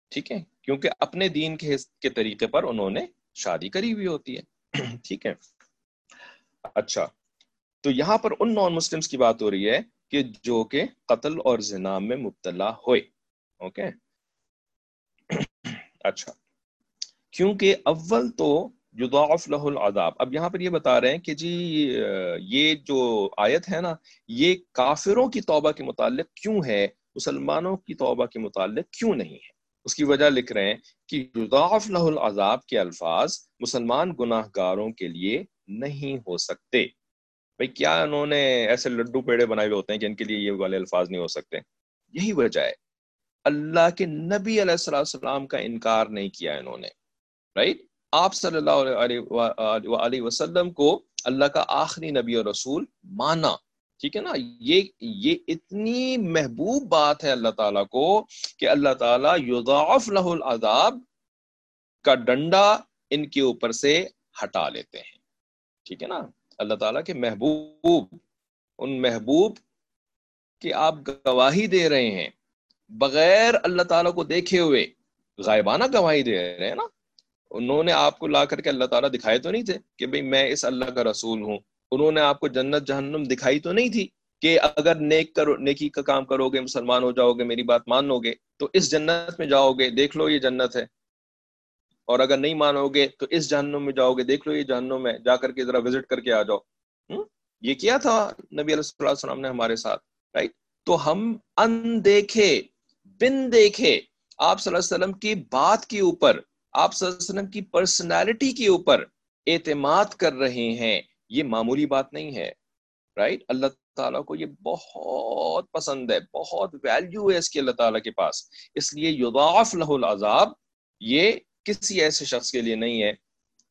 ٹھیک ہے؟ کیونکہ اپنے دین کے کے طریقے پر انہوں نے شادی کری ہوئی ہوتی ہے۔ ٹھیک ہے۔ اچھا۔ تو یہاں پر ان نان مسلمس کی بات ہو رہی ہے کہ جو کہ قتل اور زنا میں مبتلا ہوئے۔ اوکے۔ اچھا۔ کیونکہ اول تو یضاعف له العذاب۔ اب یہاں پر یہ بتا رہے ہیں کہ جی یہ جو آیت ہے نا، یہ کافروں کی توبہ کے متعلق کیوں ہے؟ مسلمانوں کی توبہ کے متعلق کیوں نہیں ہے؟ اس کی وجہ لکھ رہے ہیں کہ یضاعف له العذاب کے الفاظ مسلمان گناہ گاروں کے لیے نہیں ہو سکتے۔ بھائی، کیا انہوں نے ایسے لڈو پیڑے بنائے ہوئے ہوتے ہیں جن کے لیے یہ والے الفاظ نہیں ہو سکتے؟ یہی وجہ ہے۔ اللہ کے نبی علیہ السلام کا انکار نہیں کیا انہوں نے رائٹ آپ صلی اللہ علیہ وسلم کو اللہ کا آخری نبی اور رسول مانا۔ ٹھیک ہے نا؟ یہ یہ اتنی محبوب بات ہے اللہ تعالیٰ کو کہ اللہ تعالیٰ یضاعف له العذاب کا ڈنڈا ان کے اوپر سے ہٹا لیتے ہیں۔ ٹھیک ہے نا؟ اللہ تعالیٰ کے محبوب، ان محبوب کی آپ گواہی دے رہے ہیں، بغیر اللہ تعالیٰ کو دیکھے ہوئے، غائبانہ گواہی دے رہے ہیں نا؟ انہوں نے آپ کو لا کر کے اللہ تعالیٰ دکھائے تو نہیں تھے کہ بھئی میں اس اللہ کا رسول ہوں۔ انہوں نے آپ کو جنت جہنم دکھائی تو نہیں تھی کہ اگر نیک کرو نیکی کا کام کرو گے، مسلمان ہو جاؤ گے، میری بات مانو گے، تو اس جنت میں جاؤ گے، دیکھ لو یہ جنت ہے۔ اور اگر نہیں مانو گے تو اس جہنم میں جاؤ گے، دیکھ لو یہ جہنم میں جا کر کے ذرا وزٹ کر کے آ جاؤ۔ یہ کیا تھا؟ نبی علیہ اللہ السلام نے ہمارے ساتھ رائٹ تو ہم ان دیکھے بن دیکھے۔ آپ صلی اللہ علیہ وسلم کی بات کے اوپر، آپ صلی اللہ علیہ وسلم کی پرسنالٹی کے اوپر اعتماد کر رہے ہیں۔ یہ معمولی بات نہیں ہے رائٹ اللہ تعالیٰ کو یہ بہت پسند ہے، بہت ویلیو ہے اس کی اللہ تعالیٰ کے پاس۔ اس لیے یضاعف له العذاب یہ کسی ایسے شخص کے لیے نہیں ہے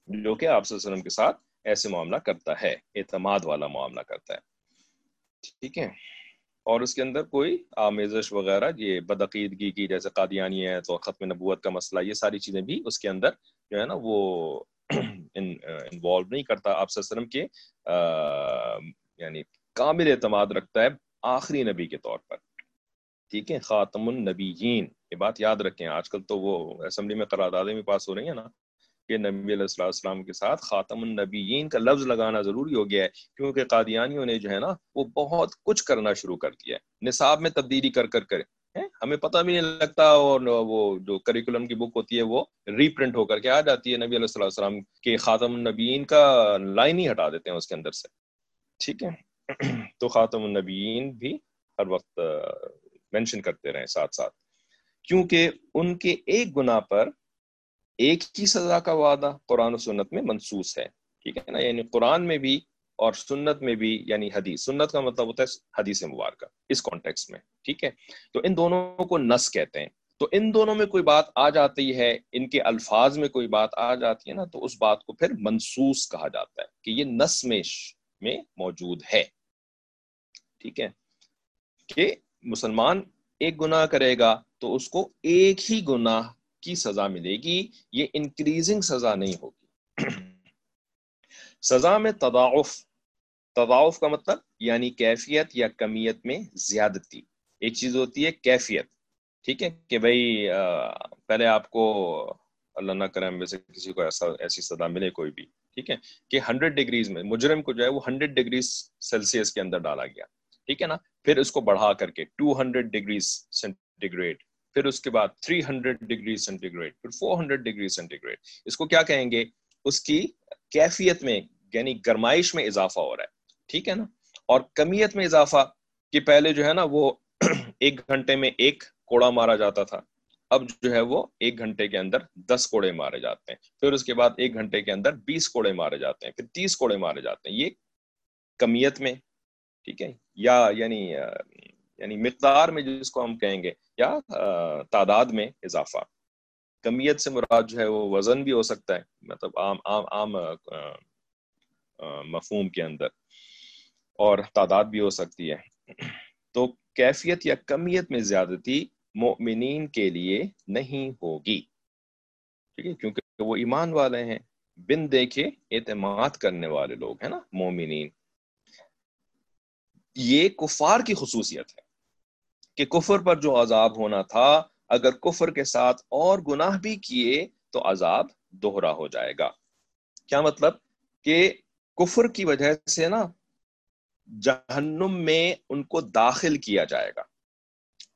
جو کہ آپ صلی اللہ علیہ وسلم کے ساتھ ایسے معاملہ کرتا ہے، اعتماد والا معاملہ کرتا ہے۔ ٹھیک ہے۔ اور اس کے اندر کوئی آمیزش وغیرہ، یہ بدعقیدگی کی، جیسے قادیانی ہے تو ختم نبوت کا مسئلہ، یہ ساری چیزیں بھی اس کے اندر جو ہے نا وہ انوالو uh, نہیں کرتا آپ صلی اللہ علیہ وسلم کے یعنی کامل اعتماد رکھتا ہے آخری نبی کے طور پر۔ ٹھیک ہے؟ خاتم النبیین، یہ بات یاد رکھیں۔ آج کل تو وہ اسمبلی میں قراردادیں بھی پاس ہو رہی ہیں نا، کہ نبی علیہ السلام السلام کے ساتھ خاتم النبیین کا لفظ لگانا ضروری ہو گیا ہے، کیونکہ قادیانیوں نے جو ہے نا، وہ بہت کچھ کرنا شروع کر دیا ہے۔ نصاب میں تبدیلی کر کر کرے ہمیں پتہ بھی نہیں لگتا اور وہ جو کریکولم کی بک ہوتی ہے وہ ری پرنٹ ہو کر کے آ جاتی ہے نبی علیہ السلام کے خاتم النبیین کا لائن ہی ہٹا دیتے ہیں اس کے اندر سے۔ ٹھیک ہے؟ تو خاتم النبیین بھی ہر وقت مینشن کرتے رہیں ساتھ ساتھ۔ کیونکہ ان کے ایک گناہ پر ایک ہی سزا کا وعدہ قرآن و سنت میں منسوس ہے۔ ٹھیک ہے نا؟ یعنی قرآن میں بھی اور سنت میں بھی یعنی حدیث، سنت کا مطلب ہوتا ہے حدیث مبارکہ، اس کانٹیکس میں، ٹھیک ہے؟ تو ان دونوں کو نس کہتے ہیں۔ تو ان دونوں میں کوئی بات آ جاتی ہے، ان کے الفاظ میں کوئی بات آ جاتی ہے نا، تو اس بات کو پھر منسوس کہا جاتا ہے کہ یہ نس میں میں موجود ہے۔ ٹھیک ہے؟ کہ مسلمان ایک گناہ کرے گا تو اس کو ایک ہی گناہ کی سزا ملے گی، یہ انکریزنگ سزا نہیں ہوگی۔ سزا میں تضاعف تضاعف کا مطلب یعنی کیفیت یا کمیت میں زیادتی۔ ایک چیز ہوتی ہے کیفیت۔ ٹھیک ہے کہ بھائی پہلے آپ کو اللہ نہ کرے میں سے کسی کو ایسا، ایسی سزا ملے کوئی بھی۔ ٹھیک ہے کہ ہنڈریڈ ڈگریز میں، مجرم کو جو ہے وہ ہنڈریڈ ڈگریز سیلسیس کے اندر ڈالا گیا۔ ٹھیک ہے نا؟ پھر اس کو بڑھا کر کے ٹو ہنڈریڈ ڈگریز سینٹیگریڈ۔ پھر اس کے بعد تھری ہنڈریڈ ڈگری سینٹیگریڈ۔ پھر فور ہنڈریڈ ڈگری سینٹیگریڈ۔ اس کو کیا کہیں گے؟ اس کی کیفیت میں یعنی گرمائش میں اضافہ ہو رہا ہے۔ ٹھیک ہے نا؟ اور کمیت میں اضافہ کہ پہلے جو ہے نا وہ ایک گھنٹے میں ایک کوڑا مارا جاتا تھا۔ اب جو ہے وہ ایک گھنٹے کے اندر دس کوڑے مارے جاتے ہیں۔ پھر اس کے بعد ایک گھنٹے کے اندر بیس کوڑے مارے جاتے ہیں۔ پھر تیس کوڑے مارے جاتے ہیں۔ یہ کمیت میں، ٹھیک ہے؟ یا یعنی یعنی مقدار میں جس کو ہم کہیں گے، یا تعداد میں اضافہ۔ کمیت سے مراد جو ہے وہ وزن بھی ہو سکتا ہے۔ مطلب عام عام عام مفہوم کے اندر۔ اور تعداد بھی ہو سکتی ہے۔ تو کیفیت یا کمیت میں زیادتی مومنین کے لیے نہیں ہوگی۔ ٹھیک ہے، کیونکہ وہ ایمان والے ہیں۔ بن دیکھے اعتماد کرنے والے لوگ ہیں نا، مومنین۔ یہ کفار کی خصوصیت ہے کہ کفر پر جو عذاب ہونا تھا، اگر کفر کے ساتھ اور گناہ بھی کیے تو عذاب دوہرا ہو جائے گا۔ کیا مطلب؟ کہ کفر کی وجہ سے نا جہنم میں ان کو داخل کیا جائے گا۔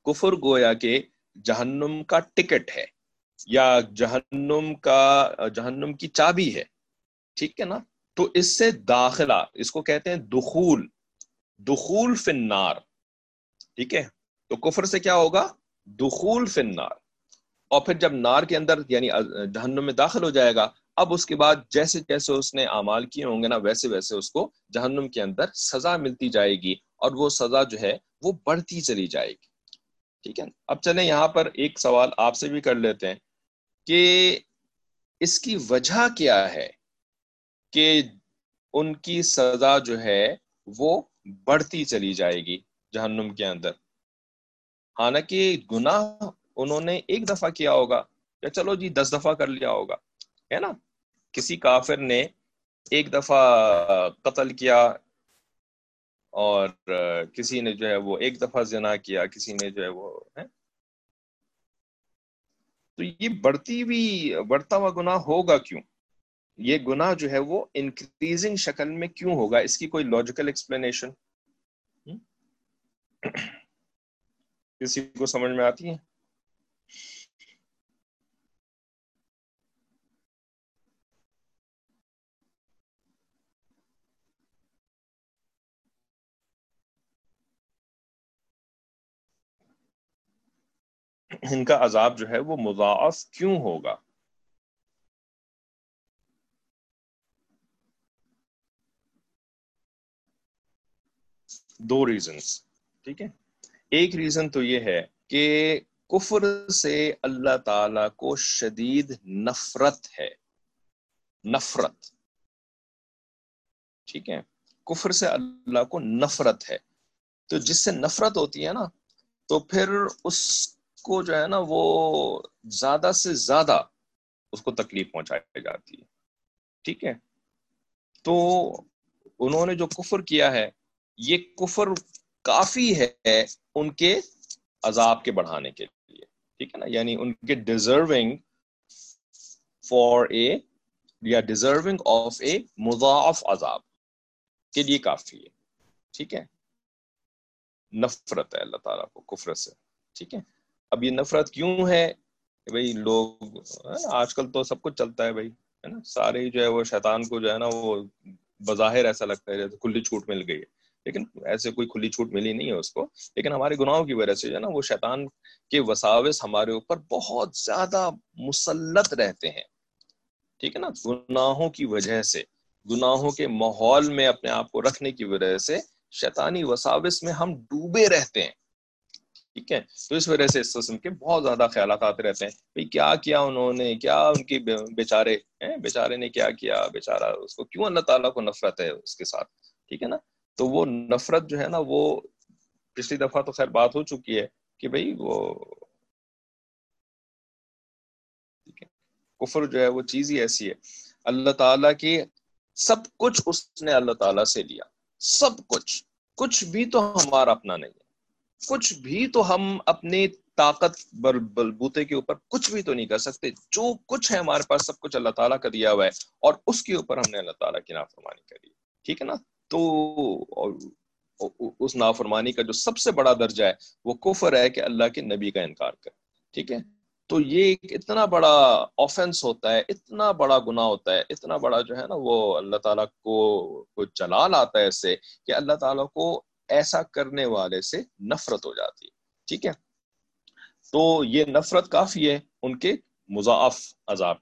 کفر گویا کہ جہنم کا ٹکٹ ہے یا جہنم کا، جہنم کی چابی ہے۔ ٹھیک ہے نا؟ تو اس سے داخلہ، اس کو کہتے ہیں دخول دخول فنار ٹھیک ہے؟ تو کفر سے کیا ہوگا؟ دخول فنار اور پھر جب نار کے اندر یعنی جہنم میں داخل ہو جائے گا اب اس کے بعد جیسے جیسے اس نے اعمال کیے ہوں گے نا، ویسے ویسے اس کو جہنم کے اندر سزا ملتی جائے گی اور وہ سزا جو ہے وہ بڑھتی چلی جائے گی۔ ٹھیک ہے؟ اب چلیں یہاں پر ایک سوال آپ سے بھی کر لیتے ہیں کہ اس کی وجہ کیا ہے کہ ان کی سزا جو ہے وہ بڑھتی چلی جائے گی جہنم کے اندر؟ حالانکہ گناہ انہوں نے ایک دفعہ کیا ہوگا، یا چلو جی دس دفعہ کر لیا ہوگا۔ ہے نا؟ کسی کافر نے ایک دفعہ قتل کیا اور کسی نے جو ہے وہ ایک دفعہ زنا کیا، کسی نے جو ہے وہ ہے تو یہ بڑھتی ہوئی، بڑھتا ہوا گناہ ہوگا کیوں؟ یہ گناہ جو ہے وہ انکریزنگ شکل میں کیوں ہوگا؟ اس کی کوئی لاجیکل ایکسپلینیشن کسی کو سمجھ میں آتی ہے؟ ان کا عذاب جو ہے وہ مضاعف کیوں ہوگا؟ دو ریزنس ٹھیک ہے؟ ایک ریزن تو یہ ہے کہ کفر سے اللہ تعالی کو شدید نفرت ہے، نفرت، ٹھیک ہے؟ کفر سے اللہ کو نفرت ہے۔ تو جس سے نفرت ہوتی ہے نا، تو پھر اس کو جو ہے نا وہ زیادہ سے زیادہ اس کو تکلیف پہنچائی جاتی ہے۔ ٹھیک ہے۔ تو انہوں نے جو کفر کیا ہے، یہ کفر کافی ہے ان کے عذاب کے بڑھانے کے لیے۔ ٹھیک ہے نا؟ یعنی ان کے ڈیزرونگ فار اے یا ڈیزرونگ آف اے مضاف عذاب کے لیے کافی ہے۔ ٹھیک ہے؟ نفرت ہے اللہ تعالیٰ کو کفر سے۔ ٹھیک ہے؟ اب یہ نفرت کیوں ہے بھائی لوگ آج کل تو سب کچھ چلتا ہے بھائی، ہے نا؟ سارے جو ہے وہ شیطان کو جو ہے نا وہ بظاہر ایسا لگتا ہے جیسے کھلی چھوٹ مل گئی ہے۔ لیکن ایسے کوئی کھلی چھوٹ ملی نہیں ہے اس کو، لیکن ہمارے گناہوں کی وجہ سے جو ہے نا وہ شیطان کے وساوس ہمارے اوپر بہت زیادہ مسلط رہتے ہیں۔ ٹھیک ہے نا؟ گناہوں کی وجہ سے، گناہوں کے ماحول میں اپنے آپ کو رکھنے کی وجہ سے شیطانی وساوس میں ہم ڈوبے رہتے ہیں۔ ٹھیک ہے؟ تو اس وجہ سے اس قسم کے بہت زیادہ خیالات آتے رہتے ہیں۔ بھائی، کیا کیا انہوں نے؟ کیا ان کی بیچارے؟ بیچارے نے کیا کیا؟ بیچارہ اس کو کیوں اللہ تعالیٰ کو نفرت ہے اس کے ساتھ؟ ٹھیک ہے نا؟ تو وہ نفرت جو ہے نا، وہ پچھلی دفعہ تو خیر بات ہو چکی ہے کہ بھائی، وہ کفر جو ہے، وہ چیز ہی ایسی ہے۔ اللہ تعالیٰ کی سب کچھ اس نے اللہ تعالیٰ سے لیا۔ سب کچھ۔ کچھ بھی تو ہمارا اپنا نہیں ہے۔ کچھ بھی تو ہم اپنی طاقت بلبوتے کے اوپر کچھ بھی تو نہیں کر سکتے۔ جو کچھ ہے ہمارے پاس سب کچھ اللہ تعالیٰ کا دیا ہوا ہے اور اس کے اوپر ہم نے اللہ تعالیٰ کی نافرمانی کری۔ ٹھیک ہے نا؟ تو اس نافرمانی کا جو سب سے بڑا درجہ ہے وہ کفر ہے کہ اللہ کے نبی کا انکار کر ٹھیک ہے؟ تو یہ ایک اتنا بڑا آفینس ہوتا ہے، اتنا بڑا گناہ ہوتا ہے، اتنا بڑا جو ہے نا وہ اللہ تعالیٰ کو جلال آتا ہے اس سے کہ اللہ تعالیٰ کو ایسا کرنے والے سے نفرت ہو جاتی ہے۔ ٹھیک ہے؟ تو یہ نفرت کافی ہے ان کے مضاف عذاب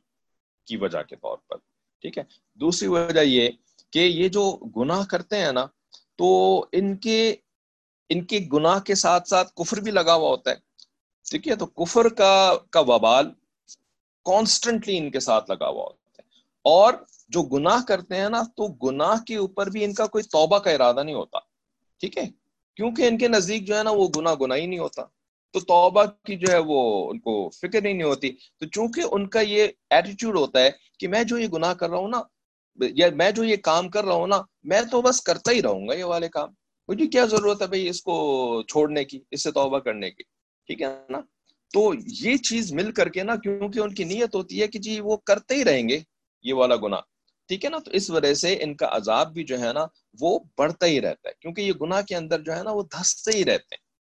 کی وجہ کے طور پر۔ ٹھیک ہے؟ دوسری وجہ یہ کہ یہ جو گناہ کرتے ہیں نا، تو ان کے ان کے گناہ کے ساتھ ساتھ کفر بھی لگا ہوا ہوتا ہے۔ ٹھیک ہے؟ تو کفر کا کا وبال کانسٹنٹلی ان کے ساتھ لگا ہوا ہوتا ہے۔ اور جو گناہ کرتے ہیں نا، تو گناہ کے اوپر بھی ان کا کوئی توبہ کا ارادہ نہیں ہوتا۔ ٹھیک ہے؟ کیونکہ ان کے نزدیک جو ہے نا وہ گناہ گناہ ہی نہیں ہوتا۔ تو توبہ کی جو ہے وہ ان کو فکر ہی نہیں ہوتی۔ تو چونکہ ان کا یہ ایٹیٹیوڈ ہوتا ہے کہ میں جو یہ گناہ کر رہا ہوں نا، یا میں جو یہ کام کر رہا ہوں نا، میں تو بس کرتا ہی رہوں گا یہ والے کام۔ مجھے کیا ضرورت ہے بھائی اس کو چھوڑنے کی، اس سے توبہ کرنے کی؟ ٹھیک ہے نا؟ تو یہ چیز مل کر کے نا، کیونکہ ان کی نیت ہوتی ہے کہ جی وہ کرتے ہی رہیں گے یہ والا گناہ۔ ٹھیک ہے نا؟ تو اس وجہ سے ان کا عذاب بھی جو ہے نا، وہ بڑھتا ہی رہتا ہے۔ کیونکہ یہ گناہ کے اندر جو ہے نا، وہ دھستے ہی رہتے ہیں۔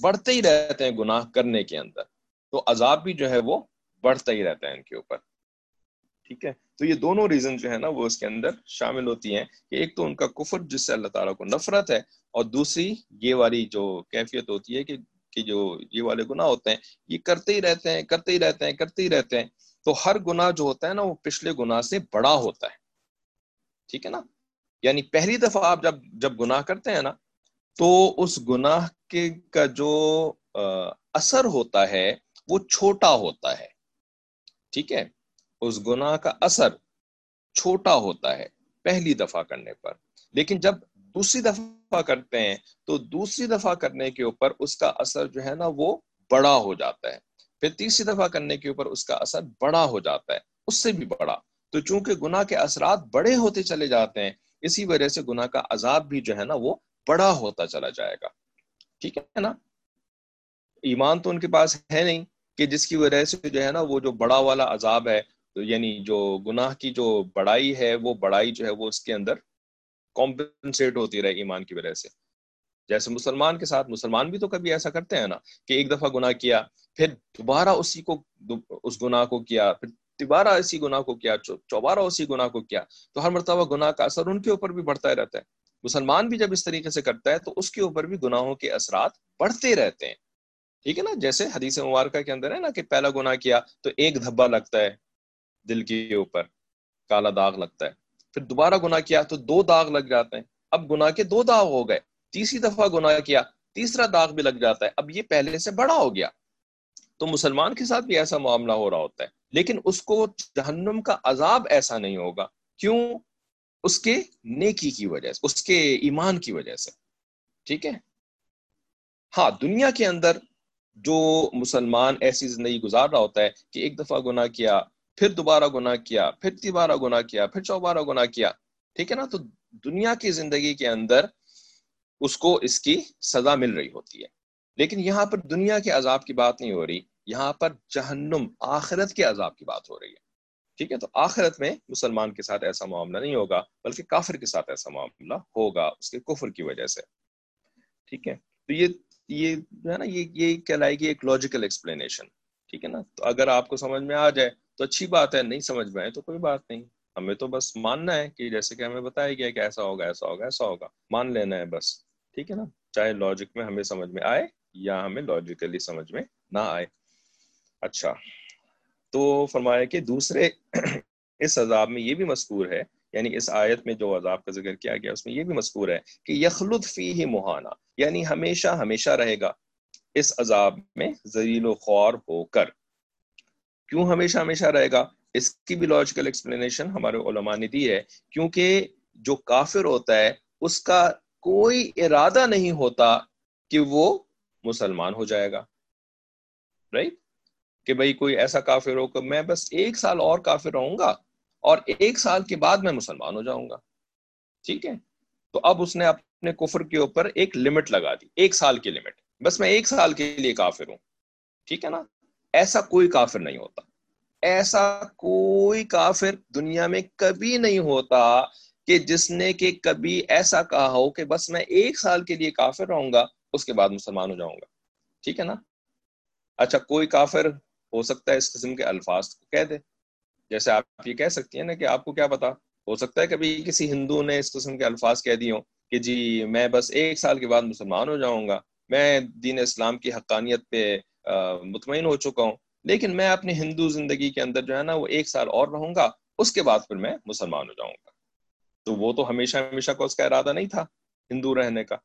بڑھتے ہی رہتے ہیں گناہ کرنے کے اندر۔ تو عذاب بھی جو ہے وہ بڑھتا ہی رہتا ہے ان کے اوپر۔ ٹھیک ہے؟ تو یہ دونوں ریزن جو ہے نا، وہ اس کے اندر شامل ہوتی ہیں کہ ایک تو ان کا کفر، جس سے اللہ تعالیٰ کو نفرت ہے، اور دوسری یہ والی جو کیفیت ہوتی ہے کہ کہ جو یہ والے گناہ ہوتے ہیں، یہ کرتے ہی رہتے ہیں، کرتے ہی رہتے ہیں، کرتے ہی رہتے ہیں۔ تو ہر گناہ جو ہوتا ہے نا، وہ پچھلے گناہ سے بڑا ہوتا ہے۔ ٹھیک ہے نا؟ یعنی پہلی دفعہ آپ جب جب گناہ کرتے ہیں نا، تو اس گناہ کے کا جو اثر ہوتا ہے، وہ چھوٹا ہوتا ہے۔ ٹھیک ہے؟ اس گناہ کا اثر چھوٹا ہوتا ہے پہلی دفعہ کرنے پر۔ لیکن جب دوسری دفعہ کرتے ہیں، تو دوسری دفعہ کرنے کے اوپر اس کا اثر جو ہے نا، وہ بڑا ہو جاتا ہے۔ پھر تیسری دفعہ کرنے کے اوپر اس کا اثر بڑا ہو جاتا ہے، اس سے بھی بڑا۔ تو چونکہ گناہ کے اثرات بڑے ہوتے چلے جاتے ہیں، اسی وجہ سے گناہ کا عذاب بھی جو ہے نا وہ بڑا ہوتا چلا جائے گا۔ ٹھیک ہے نا؟ ایمان تو ان کے پاس ہے نہیں کہ جس کی وجہ سے جو ہے نا وہ جو بڑا والا عذاب ہے، تو یعنی جو گناہ کی جو بڑائی ہے، وہ بڑائی جو ہے وہ اس کے اندر کمپنسیٹ ہوتی رہے ایمان کی وجہ سے۔ جیسے مسلمان کے ساتھ، مسلمان بھی تو کبھی ایسا کرتے ہیں نا کہ ایک دفعہ گناہ کیا، پھر دوبارہ اسی کو اس گناہ کو کیا، پھر دوبارہ اسی گناہ کو کیا چوبارہ اسی گناہ کو کیا، تو ہر مرتبہ گناہ کا اثر ان کے اوپر بھی بڑھتا رہتا ہے۔ مسلمان بھی جب اس طریقے سے کرتا ہے تو اس کے اوپر بھی گناہوں کے اثرات بڑھتے رہتے ہیں۔ ٹھیک ہے نا؟ جیسے حدیث مبارکہ کے اندر ہے نا کہ پہلا گناہ کیا تو ایک دھبا لگتا ہے دل کے اوپر، کالا داغ لگتا ہے۔ پھر دوبارہ گناہ کیا تو دو داغ لگ جاتے ہیں۔ اب گناہ کے دو داغ ہو گئے، تیسری دفعہ گناہ کیا، تیسرا داغ بھی لگ جاتا ہے۔ اب یہ پہلے سے بڑا ہو گیا۔ تو مسلمان کے ساتھ بھی ایسا معاملہ ہو رہا ہوتا ہے۔ لیکن اس کو جہنم کا عذاب ایسا نہیں ہوگا۔ کیوں؟ اس کے نیکی کی وجہ سے، اس کے ایمان کی وجہ سے۔ ٹھیک ہے؟ ہاں دنیا کے اندر جو مسلمان ایسی زندگی گزار رہا ہوتا ہے کہ ایک دفعہ گناہ کیا، پھر دوبارہ گناہ کیا، پھر تیبارہ گناہ کیا، پھر چوبارہ گناہ کیا، ٹھیک ہے نا؟ تو دنیا کی زندگی کے اندر اس کو اس کی سزا مل رہی ہوتی ہے۔ لیکن یہاں پر دنیا کے عذاب کی بات نہیں ہو رہی۔ یہاں پر جہنم، آخرت کے عذاب کی بات ہو رہی ہے۔ ٹھیک ہے؟ تو آخرت میں مسلمان کے ساتھ ایسا معاملہ نہیں ہوگا، بلکہ کافر کے ساتھ ایسا معاملہ ہوگا، اس کے کفر کی وجہ سے۔ ٹھیک ہے؟ تو یہ یہ جو ہے نا، یہ یہ کہلائے گی ایک لاجیکل ایکسپلینیشن ٹھیک ہے نا؟ تو اگر آپ کو سمجھ میں آ جائے، تو اچھی بات ہے، نہیں سمجھ میں آئے تو کوئی بات نہیں۔ ہمیں تو بس ماننا ہے کہ جیسے کہ ہمیں بتایا گیا کہ ایسا ہوگا ایسا ہوگا ایسا ہوگا۔ مان لینا ہے بس۔ ٹھیک ہے نا؟ چاہے لاجک میں ہمیں سمجھ میں آئے یا ہمیں لاجیکلی سمجھ میں نہ آئے۔ اچھا۔ تو فرمایا کہ دوسرے اس عذاب میں یہ بھی مذکور ہے یعنی اس آیت میں جو عذاب کا ذکر کیا گیا، اس میں یہ بھی مذکور ہے کہ یخلط فی ہی مہانا یعنی ہمیشہ ہمیشہ رہے گا اس عذاب میں ذلیل و خوار ہو کر۔ کیوں ہمیشہ ہمیشہ رہے گا؟ اس کی بھی لاجیکل ایکسپلینیشن ہمارے علماء نے دی ہے، کیونکہ جو کافر ہوتا ہے، اس کا کوئی ارادہ نہیں ہوتا کہ وہ مسلمان ہو جائے گا۔ رائٹ کہ بھائی کوئی ایسا کافر ہو کہ میں بس ایک سال اور کافر رہوں گا اور ایک سال کے بعد میں مسلمان ہو جاؤں گا۔ ٹھیک ہے؟ تو اب اس نے اپنے کفر کے اوپر ایک لمٹ لگا دی، ایک سال کی لمٹ بس میں ایک سال کے لیے کافر ہوں۔ ٹھیک ہے نا؟ ایسا کوئی کافر نہیں ہوتا۔ ایسا کوئی کافر دنیا میں کبھی نہیں ہوتا کہ جس نے کہ کبھی ایسا کہا ہو کہ بس میں ایک سال کے لیے کافر رہوں گا، اس کے بعد مسلمان ہو جاؤں گا۔ ٹھیک ہے نا؟ اچھا کوئی کافر ہو سکتا ہے اس قسم کے الفاظ کو کہہ دے۔ جیسے آپ یہ کہہ سکتی ہیں نا کہ آپ کو کیا پتا، ہو سکتا ہے کبھی کسی ہندو نے اس قسم کے الفاظ کہہ دی ہوں کہ جی میں بس ایک سال کے بعد مسلمان ہو جاؤں گا، میں دین اسلام کی حقانیت پہ مطمئن ہو چکا ہوں، لیکن میں اپنی ہندو زندگی کے اندر جو ہے نا وہ ایک سال اور رہوں گا، اس کے بعد پھر میں مسلمان ہو جاؤں گا۔ تو وہ تو ہمیشہ ہمیشہ کا اس کا ارادہ نہیں تھا، ہندو رہنے کا۔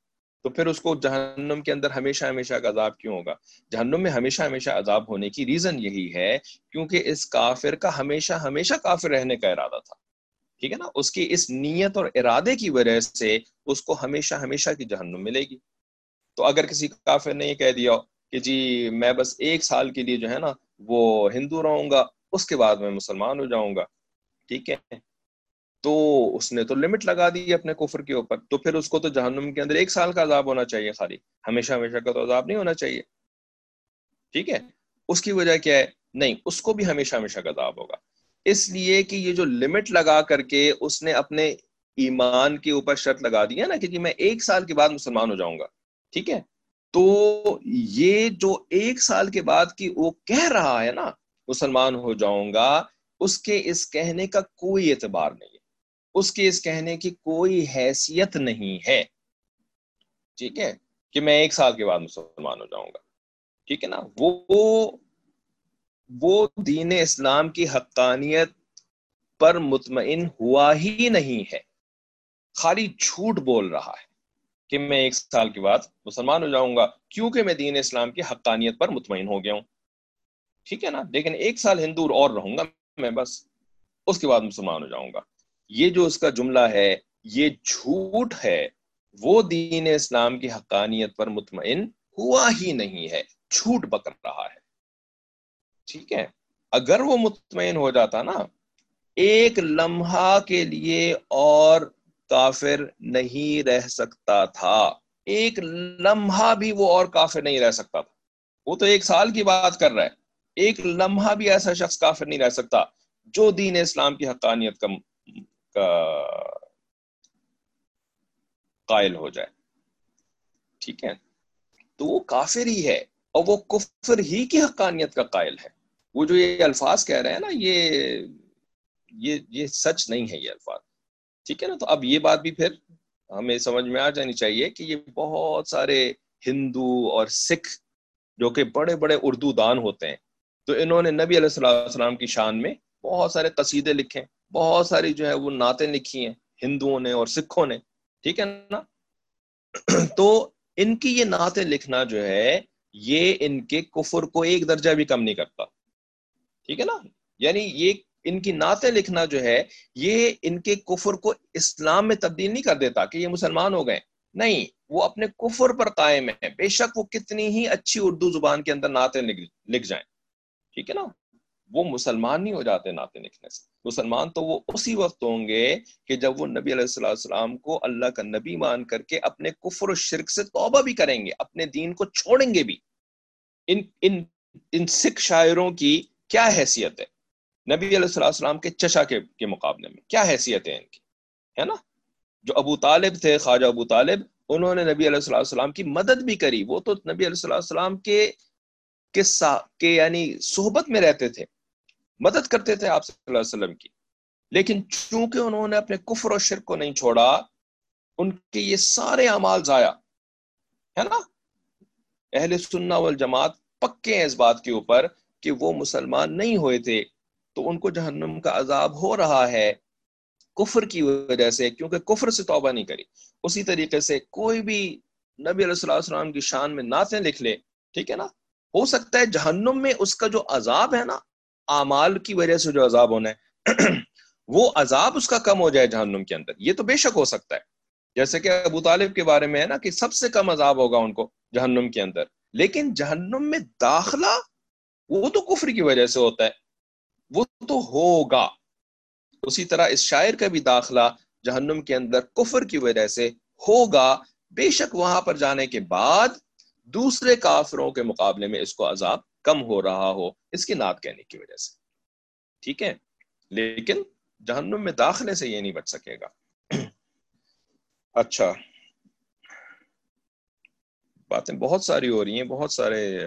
تو پھر اس کو جہنم کے اندر ہمیشہ ہمیشہ کا عذاب کیوں ہوگا؟ جہنم میں ہمیشہ ہمیشہ عذاب ہونے کی ریزن یہی ہے کیونکہ اس کافر کا ہمیشہ ہمیشہ کافر رہنے کا ارادہ تھا، ٹھیک ہے نا؟ اس کی اس نیت اور ارادے کی وجہ سے اس کو ہمیشہ ہمیشہ کی جہنم ملے گی۔ تو اگر کسی کافر نے یہ کہہ دیا کہ جی میں بس ایک سال کے لیے جو ہے نا وہ ہندو رہوں گا، اس کے بعد میں مسلمان ہو جاؤں گا، ٹھیک ہے؟ تو اس نے تو لمٹ لگا دی اپنے کفر کے اوپر۔ تو پھر اس کو تو جہنم کے اندر ایک سال کا عذاب ہونا چاہیے خالی۔ ہمیشہ ہمیشہ کا تو عذاب نہیں ہونا چاہیے۔ ٹھیک ہے؟ اس کی وجہ کیا ہے؟ نہیں، اس کو بھی ہمیشہ ہمیشہ کا عذاب ہوگا۔ اس لیے کہ یہ جو لمٹ لگا کر کے اس نے اپنے ایمان کے اوپر شرط لگا دی ہے نا کہ جی میں ایک سال کے بعد مسلمان ہو جاؤں گا۔ ٹھیک ہے؟ تو یہ جو ایک سال کے بعد کی وہ کہہ رہا ہے نا، مسلمان ہو جاؤں گا، اس کے اس کہنے کا کوئی اعتبار نہیں۔ اس کے اس کہنے کی کوئی حیثیت نہیں ہے۔ ٹھیک ہے؟ کہ میں ایک سال کے بعد مسلمان ہو جاؤں گا۔ ٹھیک ہے نا؟ وہ وہ دین اسلام کی حقانیت پر مطمئن ہوا ہی نہیں ہے۔ خالی جھوٹ بول رہا ہے کہ میں ایک سال کے بعد مسلمان ہو جاؤں گا کیونکہ میں دین اسلام کی حقانیت پر مطمئن ہو گیا ہوں۔ ٹھیک ہے نا؟ لیکن ایک سال ہندو اور رہوں گا میں بس، اس کے بعد مسلمان ہو جاؤں گا۔ یہ جو اس کا جملہ ہے، یہ جھوٹ ہے، وہ دین اسلام کی حقانیت پر مطمئن ہوا ہی نہیں ہے، جھوٹ بکر رہا ہے۔ ٹھیک ہے؟ اگر وہ مطمئن ہو جاتا نا، ایک لمحہ کے لیے اور کافر نہیں رہ سکتا تھا۔ ایک لمحہ بھی وہ اور کافر نہیں رہ سکتا تھا۔ وہ تو ایک سال کی بات کر رہا ہے۔ ایک لمحہ بھی ایسا شخص کافر نہیں رہ سکتا جو دین اسلام کی حقانیت کا قائل ہو جائے۔ ٹھیک ہے؟ تو وہ کافر ہی ہے اور وہ کفر ہی کی حقانیت کا قائل ہے۔ وہ جو یہ الفاظ کہہ رہے ہیں نا، یہ یہ یہ سچ نہیں ہے یہ الفاظ۔ ٹھیک ہے نا؟ تو اب یہ بات بھی پھر ہمیں سمجھ میں آ جانی چاہیے کہ یہ بہت سارے ہندو اور سکھ جو کہ بڑے بڑے اردو دان ہوتے ہیں، تو انہوں نے نبی علیہ السلام السلام کی شان میں بہت سارے قصیدے لکھے۔ بہت ساری جو ہے وہ نعتیں لکھی ہیں، ہندوؤں نے اور سکھوں نے، ٹھیک ہے نا؟ تو ان کی یہ نعتیں لکھنا جو ہے، یہ ان کے کفر کو ایک درجہ بھی کم نہیں کرتا۔ ٹھیک ہے نا؟ یعنی یہ ان کی نعتیں لکھنا جو ہے، یہ ان کے کفر کو اسلام میں تبدیل نہیں کر دیتا کہ یہ مسلمان ہو گئے۔ نہیں، وہ اپنے کفر پر قائم ہے بے شک وہ کتنی ہی اچھی اردو زبان کے اندر نعتیں لکھ جائیں۔ ٹھیک ہے نا؟ وہ مسلمان نہیں ہو جاتے نعتیں لکھنے سے۔ مسلمان تو وہ اسی وقت ہوں گے کہ جب وہ نبی علیہ السلام کو اللہ کا نبی مان کر کے اپنے کفر و شرک سے توبہ بھی کریں گے، اپنے دین کو چھوڑیں گے بھی۔ ان ان ان سکھ شاعروں کی کیا حیثیت ہے؟ نبی علیہ السلام کے چشا کے کے مقابلے میں کیا حیثیت ہے ان کی؟ ہے نا؟ جو ابو طالب تھے، خواجہ ابو طالب، انہوں نے نبی علیہ السلام کی مدد بھی کری۔ وہ تو نبی علیہ السلام کے کے یعنی صحبت میں رہتے تھے۔ مدد کرتے تھے آپ صلی اللہ علیہ وسلم کی۔ لیکن چونکہ انہوں نے اپنے کفر و شرک کو نہیں چھوڑا، ان کے یہ سارے اعمال ضائع۔ ہے نا؟ اہل سننا والجماعت پکے ہیں اس بات کے اوپر کہ وہ مسلمان نہیں ہوئے تھے، تو ان کو جہنم کا عذاب ہو رہا ہے کفر کی وجہ سے، کیونکہ کفر سے توبہ نہیں کری۔ اسی طریقے سے کوئی بھی نبی علیہ اللہ السلام کی شان میں نعتیں لکھ لے، ٹھیک ہے نا؟ ہو سکتا ہے جہنم میں اس کا جو عذاب ہے نا اعمال کی وجہ سے جو عذاب ہونا ہے، وہ عذاب اس کا کم ہو جائے جہنم کے اندر۔ یہ تو بے شک ہو سکتا ہے۔ جیسے کہ ابو طالب کے بارے میں ہے نا کہ سب سے کم عذاب ہوگا ان کو جہنم کے اندر۔ لیکن جہنم میں داخلہ وہ تو کفر کی وجہ سے ہوتا ہے۔ وہ تو ہوگا۔ اسی طرح اس شاعر کا بھی داخلہ جہنم کے اندر کفر کی وجہ سے ہوگا۔ بے شک وہاں پر جانے کے بعد دوسرے کافروں کے مقابلے میں اس کو عذاب کم ہو رہا ہو، اس کی نعت کہنے کی وجہ سے۔ ٹھیک ہے؟ لیکن جہنم میں داخلے سے یہ نہیں بچ سکے گا۔ اچھا۔ باتیں بہت ساری ہو رہی ہیں، بہت سارے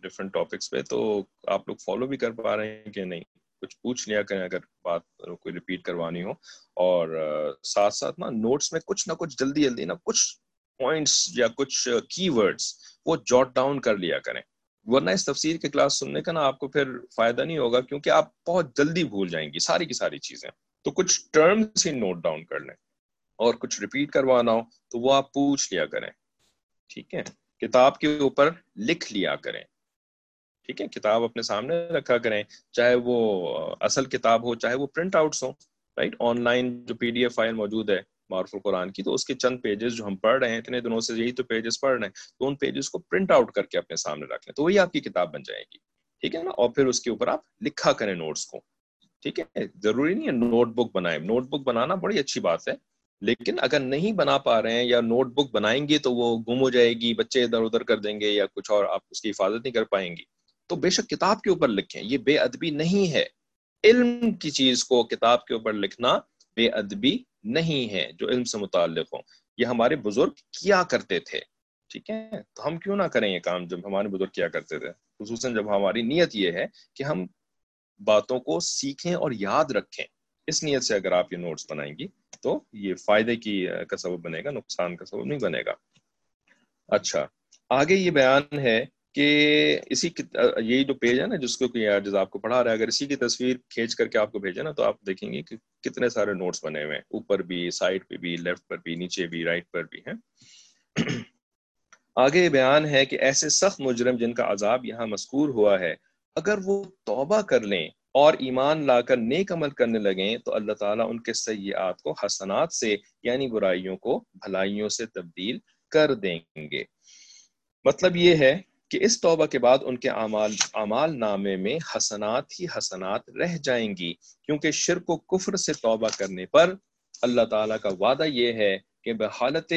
ڈفرینٹ ٹاپکس پہ، تو آپ لوگ فالو بھی کر پا رہے ہیں کہ نہیں؟ کچھ پوچھ لیا کریں اگر بات کوئی ریپیٹ کروانی ہو۔ اور ساتھ ساتھ نا نوٹس میں کچھ نہ کچھ جلدی جلدی نا، کچھ پوائنٹس یا کچھ کی ورڈس وہ جاٹ ڈاؤن کر لیا کریں۔ ورنہ اس تفسیر کے کلاس سننے کا نا آپ کو پھر فائدہ نہیں ہوگا کیونکہ آپ بہت جلدی بھول جائیں گی، ساری کی ساری چیزیں۔ تو کچھ ٹرمز ہی نوٹ ڈاؤن کر لیں اور کچھ ریپیٹ کروانا ہو تو وہ آپ پوچھ لیا کریں۔ ٹھیک ہے؟ کتاب کے اوپر لکھ لیا کریں۔ ٹھیک ہے؟ کتاب اپنے سامنے رکھا کریں، چاہے وہ اصل کتاب ہو، چاہے وہ پرنٹ آؤٹس ہوں رائٹ آن لائن جو پی ڈی ایف فائل موجود ہے معرف القرآن کی، تو اس کے چند پیجز جو ہم پڑھ رہے ہیں، اتنے دنوں سے یہی تو پیجز پڑھ رہے ہیں، تو ان پیجز کو پرنٹ آؤٹ کر کے اپنے سامنے رکھ لیں، تو وہی آپ کی کتاب بن جائے گی، ٹھیک ہے نا؟ اور پھر اس کے اوپر آپ لکھا کریں نوٹس کو، ٹھیک ہے؟ ضروری نہیں ہے نوٹ بک بنائیں، نوٹ بک بنانا بڑی اچھی بات ہے، لیکن اگر نہیں بنا پا رہے ہیں یا نوٹ بک بنائیں گے تو وہ گم ہو جائے گی، بچے ادھر ادھر کر دیں گے یا کچھ اور آپ اس کی حفاظت نہیں کر پائیں گی، تو بے شک کتاب کے اوپر لکھیں، یہ بے ادبی نہیں ہے۔ علم کی چیز کو کتاب کے اوپر لکھنا بے ادبی نہیں ہے جو علم سے متعلق ہوں۔ یہ ہمارے بزرگ کیا کرتے تھے؟ ٹھیک ہے؟ تو ہم کیوں نہ کریں یہ کام جب ہمارے بزرگ کیا کرتے تھے؟ خصوصاً جب ہماری نیت یہ ہے کہ ہم باتوں کو سیکھیں اور یاد رکھیں۔ اس نیت سے اگر آپ یہ نوٹس بنائیں گی تو یہ فائدے کی کا سبب بنے گا، نقصان کا سبب نہیں بنے گا۔ اچھا آگے یہ بیان ہے کہ اسی یہی جو پیج ہے نا، جس کو جس آپ کو پڑھا رہا ہے، اگر اسی کی تصویر کھینچ کر کے آپ کو بھیجے نا، تو آپ دیکھیں گے کہ کتنے سارے نوٹس بنے ہوئے ہیں۔ اوپر بھی سائڈ پہ بھی لیفٹ پر بھی، نیچے بھی رائٹ پر بھی ہیں۔ آگے بیان ہے کہ ایسے سخت مجرم جن کا عذاب یہاں مذکور ہوا ہے، اگر وہ توبہ کر لیں اور ایمان لا کر نیک عمل کرنے لگیں، تو اللہ تعالیٰ ان کے سیئات کو، حسنات سے یعنی برائیوں کو، بھلائیوں سے تبدیل کر دیں گے۔ مطلب یہ ہے کہ اس توبہ کے بعد ان کے اعمال اعمال نامے میں حسنات ہی حسنات رہ جائیں گی، کیونکہ شرک و کفر سے توبہ کرنے پر اللہ تعالیٰ کا وعدہ یہ ہے کہ بحالت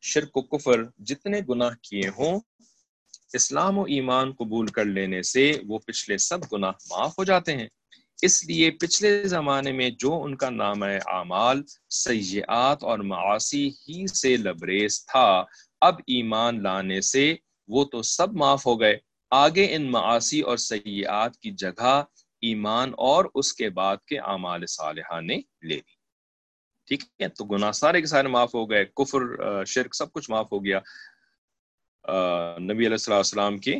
شرک و کفر جتنے گناہ کیے ہوں، اسلام و ایمان قبول کر لینے سے وہ پچھلے سب گناہ معاف ہو جاتے ہیں۔ اس لیے پچھلے زمانے میں جو ان کا نام اعمال سیاحت اور معاشی ہی سے لبریز تھا۔ اب ایمان لانے سے وہ تو سب معاف ہو گئے۔ آگے ان معاشی اور سیاحت کی جگہ ایمان اور اس کے بعد کے اعمال صالحہ نے لے لی۔ ٹھیک ہے، تو گناہ سارے کے سارے معاف ہو گئے، کفر شرک سب کچھ معاف ہو گیا۔ نبی علیہ السلام کی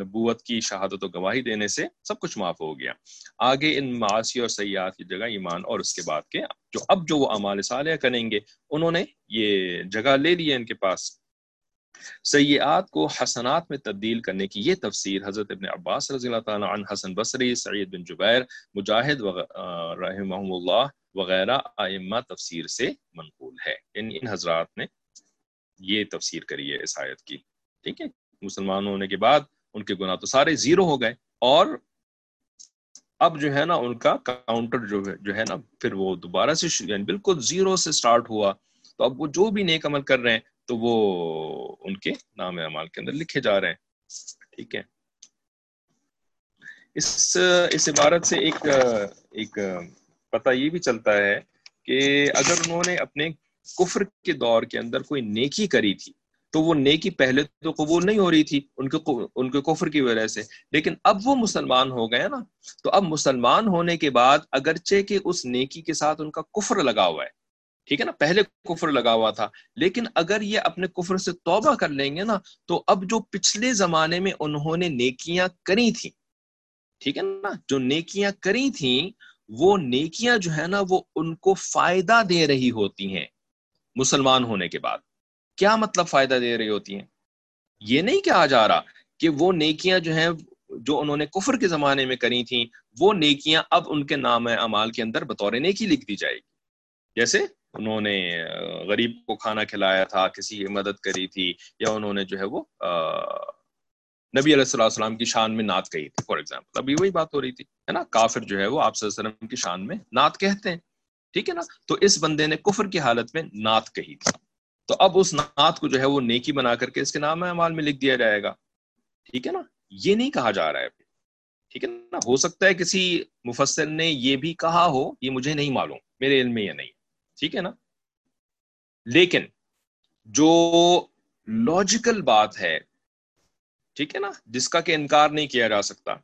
نبوت کی شہادت و گواہی دینے سے سب کچھ معاف ہو گیا۔ آگے ان معاشی اور سیاحت کی جگہ ایمان اور اس کے بعد کے جو، اب جو وہ اعمال صالح کریں گے، انہوں نے یہ جگہ لے لی ہے ان کے پاس۔ سیاحت کو حسنات میں تبدیل کرنے کی یہ تفسیر حضرت ابن عباس رضی اللہ تعالیٰ عنہ، حسن بصری، سعید بن جبیر، مجاہد رحمہ اللہ وغیرہ آئمہ تفسیر سے منقول ہے۔ یعنی ان حضرات نے یہ تفسیر کری ہے اس آیت کی۔ ٹھیک ہے؟ مسلمان ہونے کے بعد ان کے گناہ تو سارے زیرو ہو گئے اور اب جو ہے نا ان کا کاؤنٹر جو ہے جو ہے نا پھر وہ دوبارہ سے یعنی بالکل زیرو سے سٹارٹ ہوا۔ تو اب وہ جو بھی نیک عمل کر رہے ہیں تو وہ ان کے نام اعمال کے اندر لکھے جا رہے ہیں۔ ٹھیک ہے۔ اس اس عبارت سے ایک ایک پتہ یہ بھی چلتا ہے کہ اگر انہوں نے اپنے کفر کے دور کے اندر کوئی نیکی کری تھی، تو وہ نیکی پہلے تو قبول نہیں ہو رہی تھی ان کے ان کے کفر کی وجہ سے۔ لیکن اب وہ مسلمان ہو گئے نا، تو اب مسلمان ہونے کے بعد اگرچہ کہ اس نیکی کے ساتھ ان کا کفر لگا ہوا ہے ٹھیک ہے نا، پہلے کفر لگا ہوا تھا۔ لیکن اگر یہ اپنے کفر سے توبہ کر لیں گے نا، تو اب جو پچھلے زمانے میں انہوں نے نیکیاں کری تھیں، ٹھیک ہے نا، جو نیکیاں کری تھیں، وہ نیکیاں جو ہے نا، وہ ان کو فائدہ دے رہی ہوتی ہیں مسلمان ہونے کے بعد۔ کیا مطلب فائدہ دے رہی ہوتی ہیں؟ یہ نہیں کہا جا رہا کہ وہ نیکیاں جو ہیں، جو انہوں نے کفر کے زمانے میں کری تھیں، وہ نیکیاں اب ان کے نام اعمال کے اندر بطور نیکی لکھ دی جائے گی۔ جیسے انہوں نے غریب کو کھانا کھلایا تھا، کسی کی مدد کری تھی، یا انہوں نے جو ہے وہ نبی علیہ السلام السلام کی شان میں نعت کہی تھی فار ایگزامپل ابھی وہی بات ہو رہی تھی، ہے نا؟ کافر جو ہے وہ آپ صلی اللہ علیہ وسلم کی شان میں نعت کہتے ہیں، ٹھیک ہے نا؟ تو اس بندے نے کفر کی حالت میں نعت کہی تھی۔ تو اب اس نعت کو جو ہے وہ نیکی بنا کر کے اس کے نام اعمال میں لکھ دیا جائے گا۔ ٹھیک ہے نا؟ یہ نہیں کہا جا رہا ہے۔ ٹھیک ہے نا؟ ہو سکتا ہے کسی مفسر نے یہ بھی کہا ہو، یہ مجھے نہیں معلوم، میرے علم میں یہ نہیں۔ ٹھیک ہے نا؟ لیکن جو لاجیکل بات ہے، ٹھیک ہے نا؟ جس کا کہ انکار نہیں کیا جا سکتا۔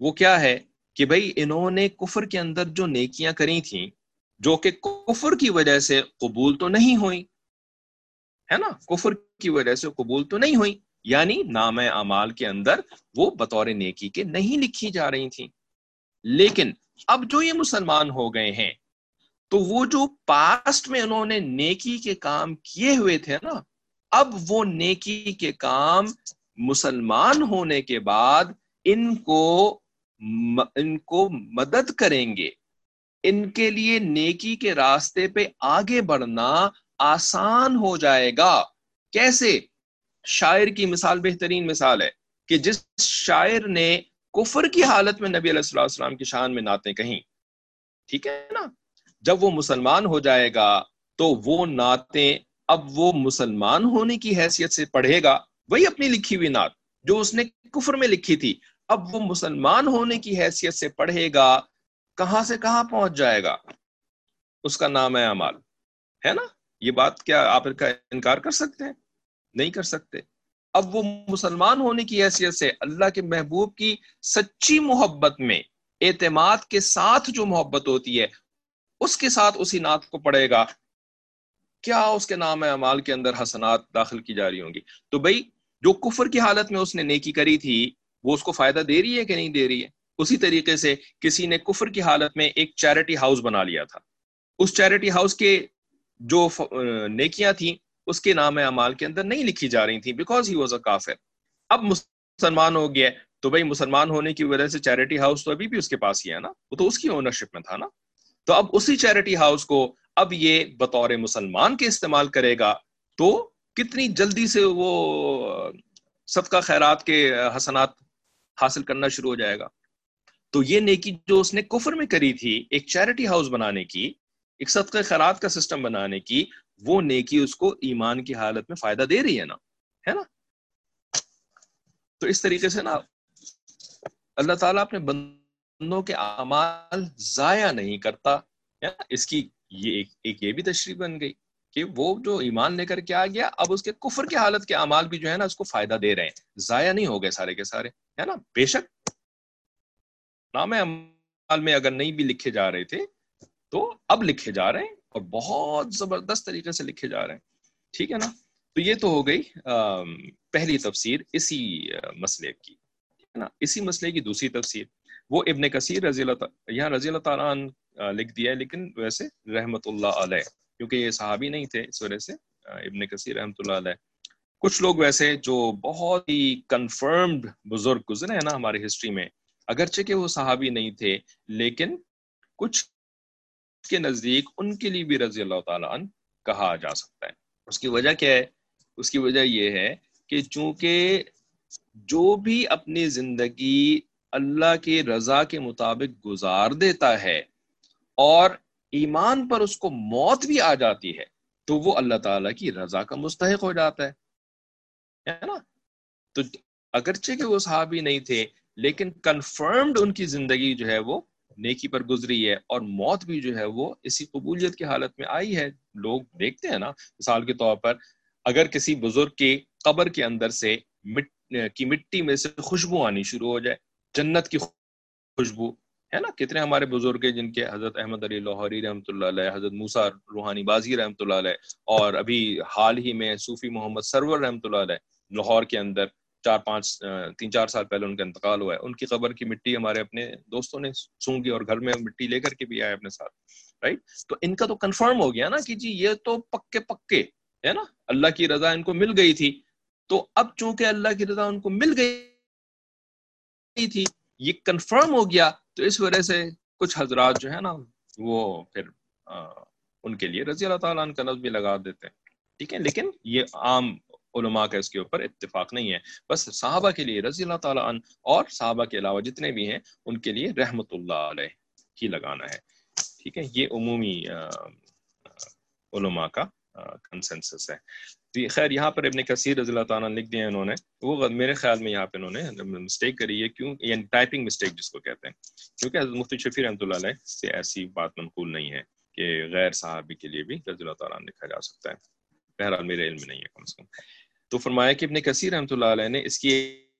وہ کیا ہے کہ بھائی انہوں نے کفر کے اندر جو نیکیاں کری تھیں، جو کہ کفر کی وجہ سے قبول تو نہیں ہوئی ہے نا؟ کفر کی وجہ سے قبول تو نہیں ہوئی یعنی نام اعمال کے اندر وہ بطور نیکی کے نہیں لکھی جا رہی تھیں۔ لیکن اب جو یہ مسلمان ہو گئے ہیں تو وہ جو پاسٹ میں انہوں نے نیکی کے کام کیے ہوئے تھے نا، اب وہ نیکی کے کام مسلمان ہونے کے بعد ان کو ان کو مدد کریں گے۔ ان کے لیے نیکی کے راستے پہ آگے بڑھنا آسان ہو جائے گا۔ کیسے؟ شاعر کی مثال، بہترین مثال ہے کہ جس شاعر نے کفر کی حالت میں نبی علیہ السلام کی شان میں نعتیں کہیں، ٹھیک ہے نا؟ جب وہ مسلمان ہو جائے گا تو وہ نعتیں اب وہ مسلمان ہونے کی حیثیت سے پڑھے گا۔ وہی اپنی لکھی ہوئی نعت جو اس نے کفر میں لکھی تھی۔ اب وہ مسلمان ہونے کی حیثیت سے پڑھے گا، کہاں سے کہاں پہنچ جائے گا؟ اس کا نام ہے امال ہے نا؟ یہ بات کیا آپ کا انکار کر سکتے ہیں؟ نہیں کر سکتے۔ اب وہ مسلمان ہونے کی حیثیت سے اللہ کے محبوب کی سچی محبت میں، اعتماد کے ساتھ جو محبت ہوتی ہے اس کے ساتھ اسی نعت کو پڑھے گا۔ کیا اس کے نام امال کے اندر حسنات داخل کی جا رہی ہوں گی؟ تو بھائی، جو کفر کی حالت میں اس نے نیکی کری تھی، وہ اس کو فائدہ دے رہی ہے کہ نہیں دے رہی ہے؟ اسی طریقے سے کسی نے کفر کی حالت میں ایک چیریٹی ہاؤس بنا لیا تھا۔ اس چیریٹی ہاؤس کے جو نیکیاں تھیں، اس کے نام اعمال کے اندر نہیں لکھی جا رہی تھیں بیکاز ہی واز اے کافر اب مسلمان ہو گیا، تو بھائی، مسلمان ہونے کی وجہ سے چیریٹی ہاؤس تو ابھی بھی اس کے پاس ہی ہے نا؟ وہ تو اس کی اونرشپ میں تھا نا؟ تو اب اسی چیریٹی ہاؤس کو اب یہ بطور مسلمان کے استعمال کرے گا تو کتنی جلدی سے وہ صدقہ خیرات کے حسنات حاصل کرنا شروع ہو جائے گا۔ تو یہ نیکی جو اس نے کفر میں کری تھی، ایک چیریٹی ہاؤس بنانے کی، ایک صدقہ خیرات کا سسٹم بنانے کی، وہ نیکی اس کو ایمان کی حالت میں فائدہ دے رہی ہے نا؟ ہے نا؟ تو اس طریقے سے نا اللہ تعالیٰ اپنے بندوں کے اعمال ضائع نہیں کرتا اس کی یہ ایک ایک یہ بھی تشریح بن گئی کہ وہ جو ایمان لے کر کے آ گیا، اب اس کے کفر کی حالت کے اعمال بھی جو ہے نا اس کو فائدہ دے رہے ہیں۔ ضائع نہیں ہو گئے سارے کے سارے، ہے نا؟ بے شک نام اعمال میں اگر نہیں بھی لکھے جا رہے تھے، تو اب لکھے جا رہے ہیں اور بہت زبردست طریقے سے لکھے جا رہے ہیں۔ ٹھیک ہے نا؟ تو یہ تو ہو گئی پہلی تفسیر اسی مسئلے کی۔ نا؟ اسی مسئلے کی دوسری تفسیر۔ وہ ابن کثیر رضی اللہ یہاں رضی اللہ تعالیٰ لکھ دیا ہے، لیکن ویسے رحمت اللہ علیہ، کیونکہ یہ صحابی نہیں تھے اس وجہ سے ابن کثیر رحمت اللہ علیہ۔ کچھ لوگ ویسے جو بہت ہی کنفرمڈ بزرگ گزرے ہیں نا ہماری ہسٹری میں، اگرچہ کہ وہ صحابی نہیں تھے، لیکن کچھ کے نزدیک ان کے لیے بھی رضی اللہ تعالیٰ عنہ کہا جا سکتا ہے۔ اس کی وجہ کیا ہے؟ اس کی وجہ یہ ہے کہ چونکہ جو بھی اپنی زندگی اللہ کی رضا کے مطابق گزار دیتا ہے اور ایمان پر اس کو موت بھی آ جاتی ہے، تو وہ اللہ تعالیٰ کی رضا کا مستحق ہو جاتا ہے۔ نا؟ تو اگرچہ کہ وہ صحابی نہیں تھے، لیکن کنفرمڈ ان کی زندگی جو ہے وہ نیکی پر گزری ہے اور موت بھی جو ہے وہ اسی قبولیت کی حالت میں آئی ہے۔ لوگ دیکھتے ہیں نا، مثال کے طور پر اگر کسی بزرگ کی قبر کے اندر سے مٹ، کی مٹی میں سے خوشبو آنی شروع ہو جائے جنت کی خوشبو ہے نا؟ کتنے ہمارے بزرگ ہیں جن کے حضرت احمد علی لاہوری رحمۃ اللہ علیہ، حضرت موسا روحانی بازی رحمۃ اللہ علیہ، اور ابھی حال ہی میں صوفی محمد سرور رحمۃ اللہ علیہ لاہور کے اندر چار پانچ تین چار سال پہلے ان کا انتقال ہوا ہے۔ ان کی قبر کی مٹی ہمارے اپنے دوستوں نے سونگی اور گھر میں مٹی لے کر کے بھی آئے اپنے ساتھ رائٹ تو ان کا تو کنفرم ہو گیا نا کہ جی یہ تو پکے پکے، ہے نا؟ اللہ کی رضا ان کو مل گئی تھی۔ تو اب چونکہ اللہ کی رضا ان کو مل گئی نہیں تھی، یہ کنفرم ہو گیا۔ تو اس وجہ سے کچھ حضرات جو ہے نا، وہ پھر ان کے لیے رضی اللہ تعالیٰ عنہ کا نظم بھی لگا دیتے۔ ہیں ٹھیک ہے، لیکن یہ عام علماء کا اس کے اوپر اتفاق نہیں ہے۔ بس صحابہ کے لیے رضی اللہ تعالیٰ عنہ اور صحابہ کے علاوہ جتنے بھی ہیں، ان کے لیے رحمت اللہ علیہ ہی لگانا ہے۔ ٹھیک ہے، یہ عمومی علماء کا کنسنسس ہے۔ خیر یہاں پر ابن کثیر رضی اللہ تعالیٰ لکھ دیا انہوں نے۔ وہ میرے خیال میں یہاں پہ انہوں نے مسٹیک کری ہے۔ کیوں؟ یعنی ٹائپنگ مسٹیک جس کو کہتے ہیں۔ کیونکہ حضرت مفتی شفیع رحمۃ اللہ علیہ سے ایسی بات منقول نہیں ہے کہ غیر صحابی کے لیے بھی رضی اللہ تعالیٰ لکھا جا سکتا ہے۔ بہرحال میرے علم نہیں ہے کم سے کم۔ تو فرمایا کہ ابن کثیر رحمۃ اللہ علیہ نے اس کی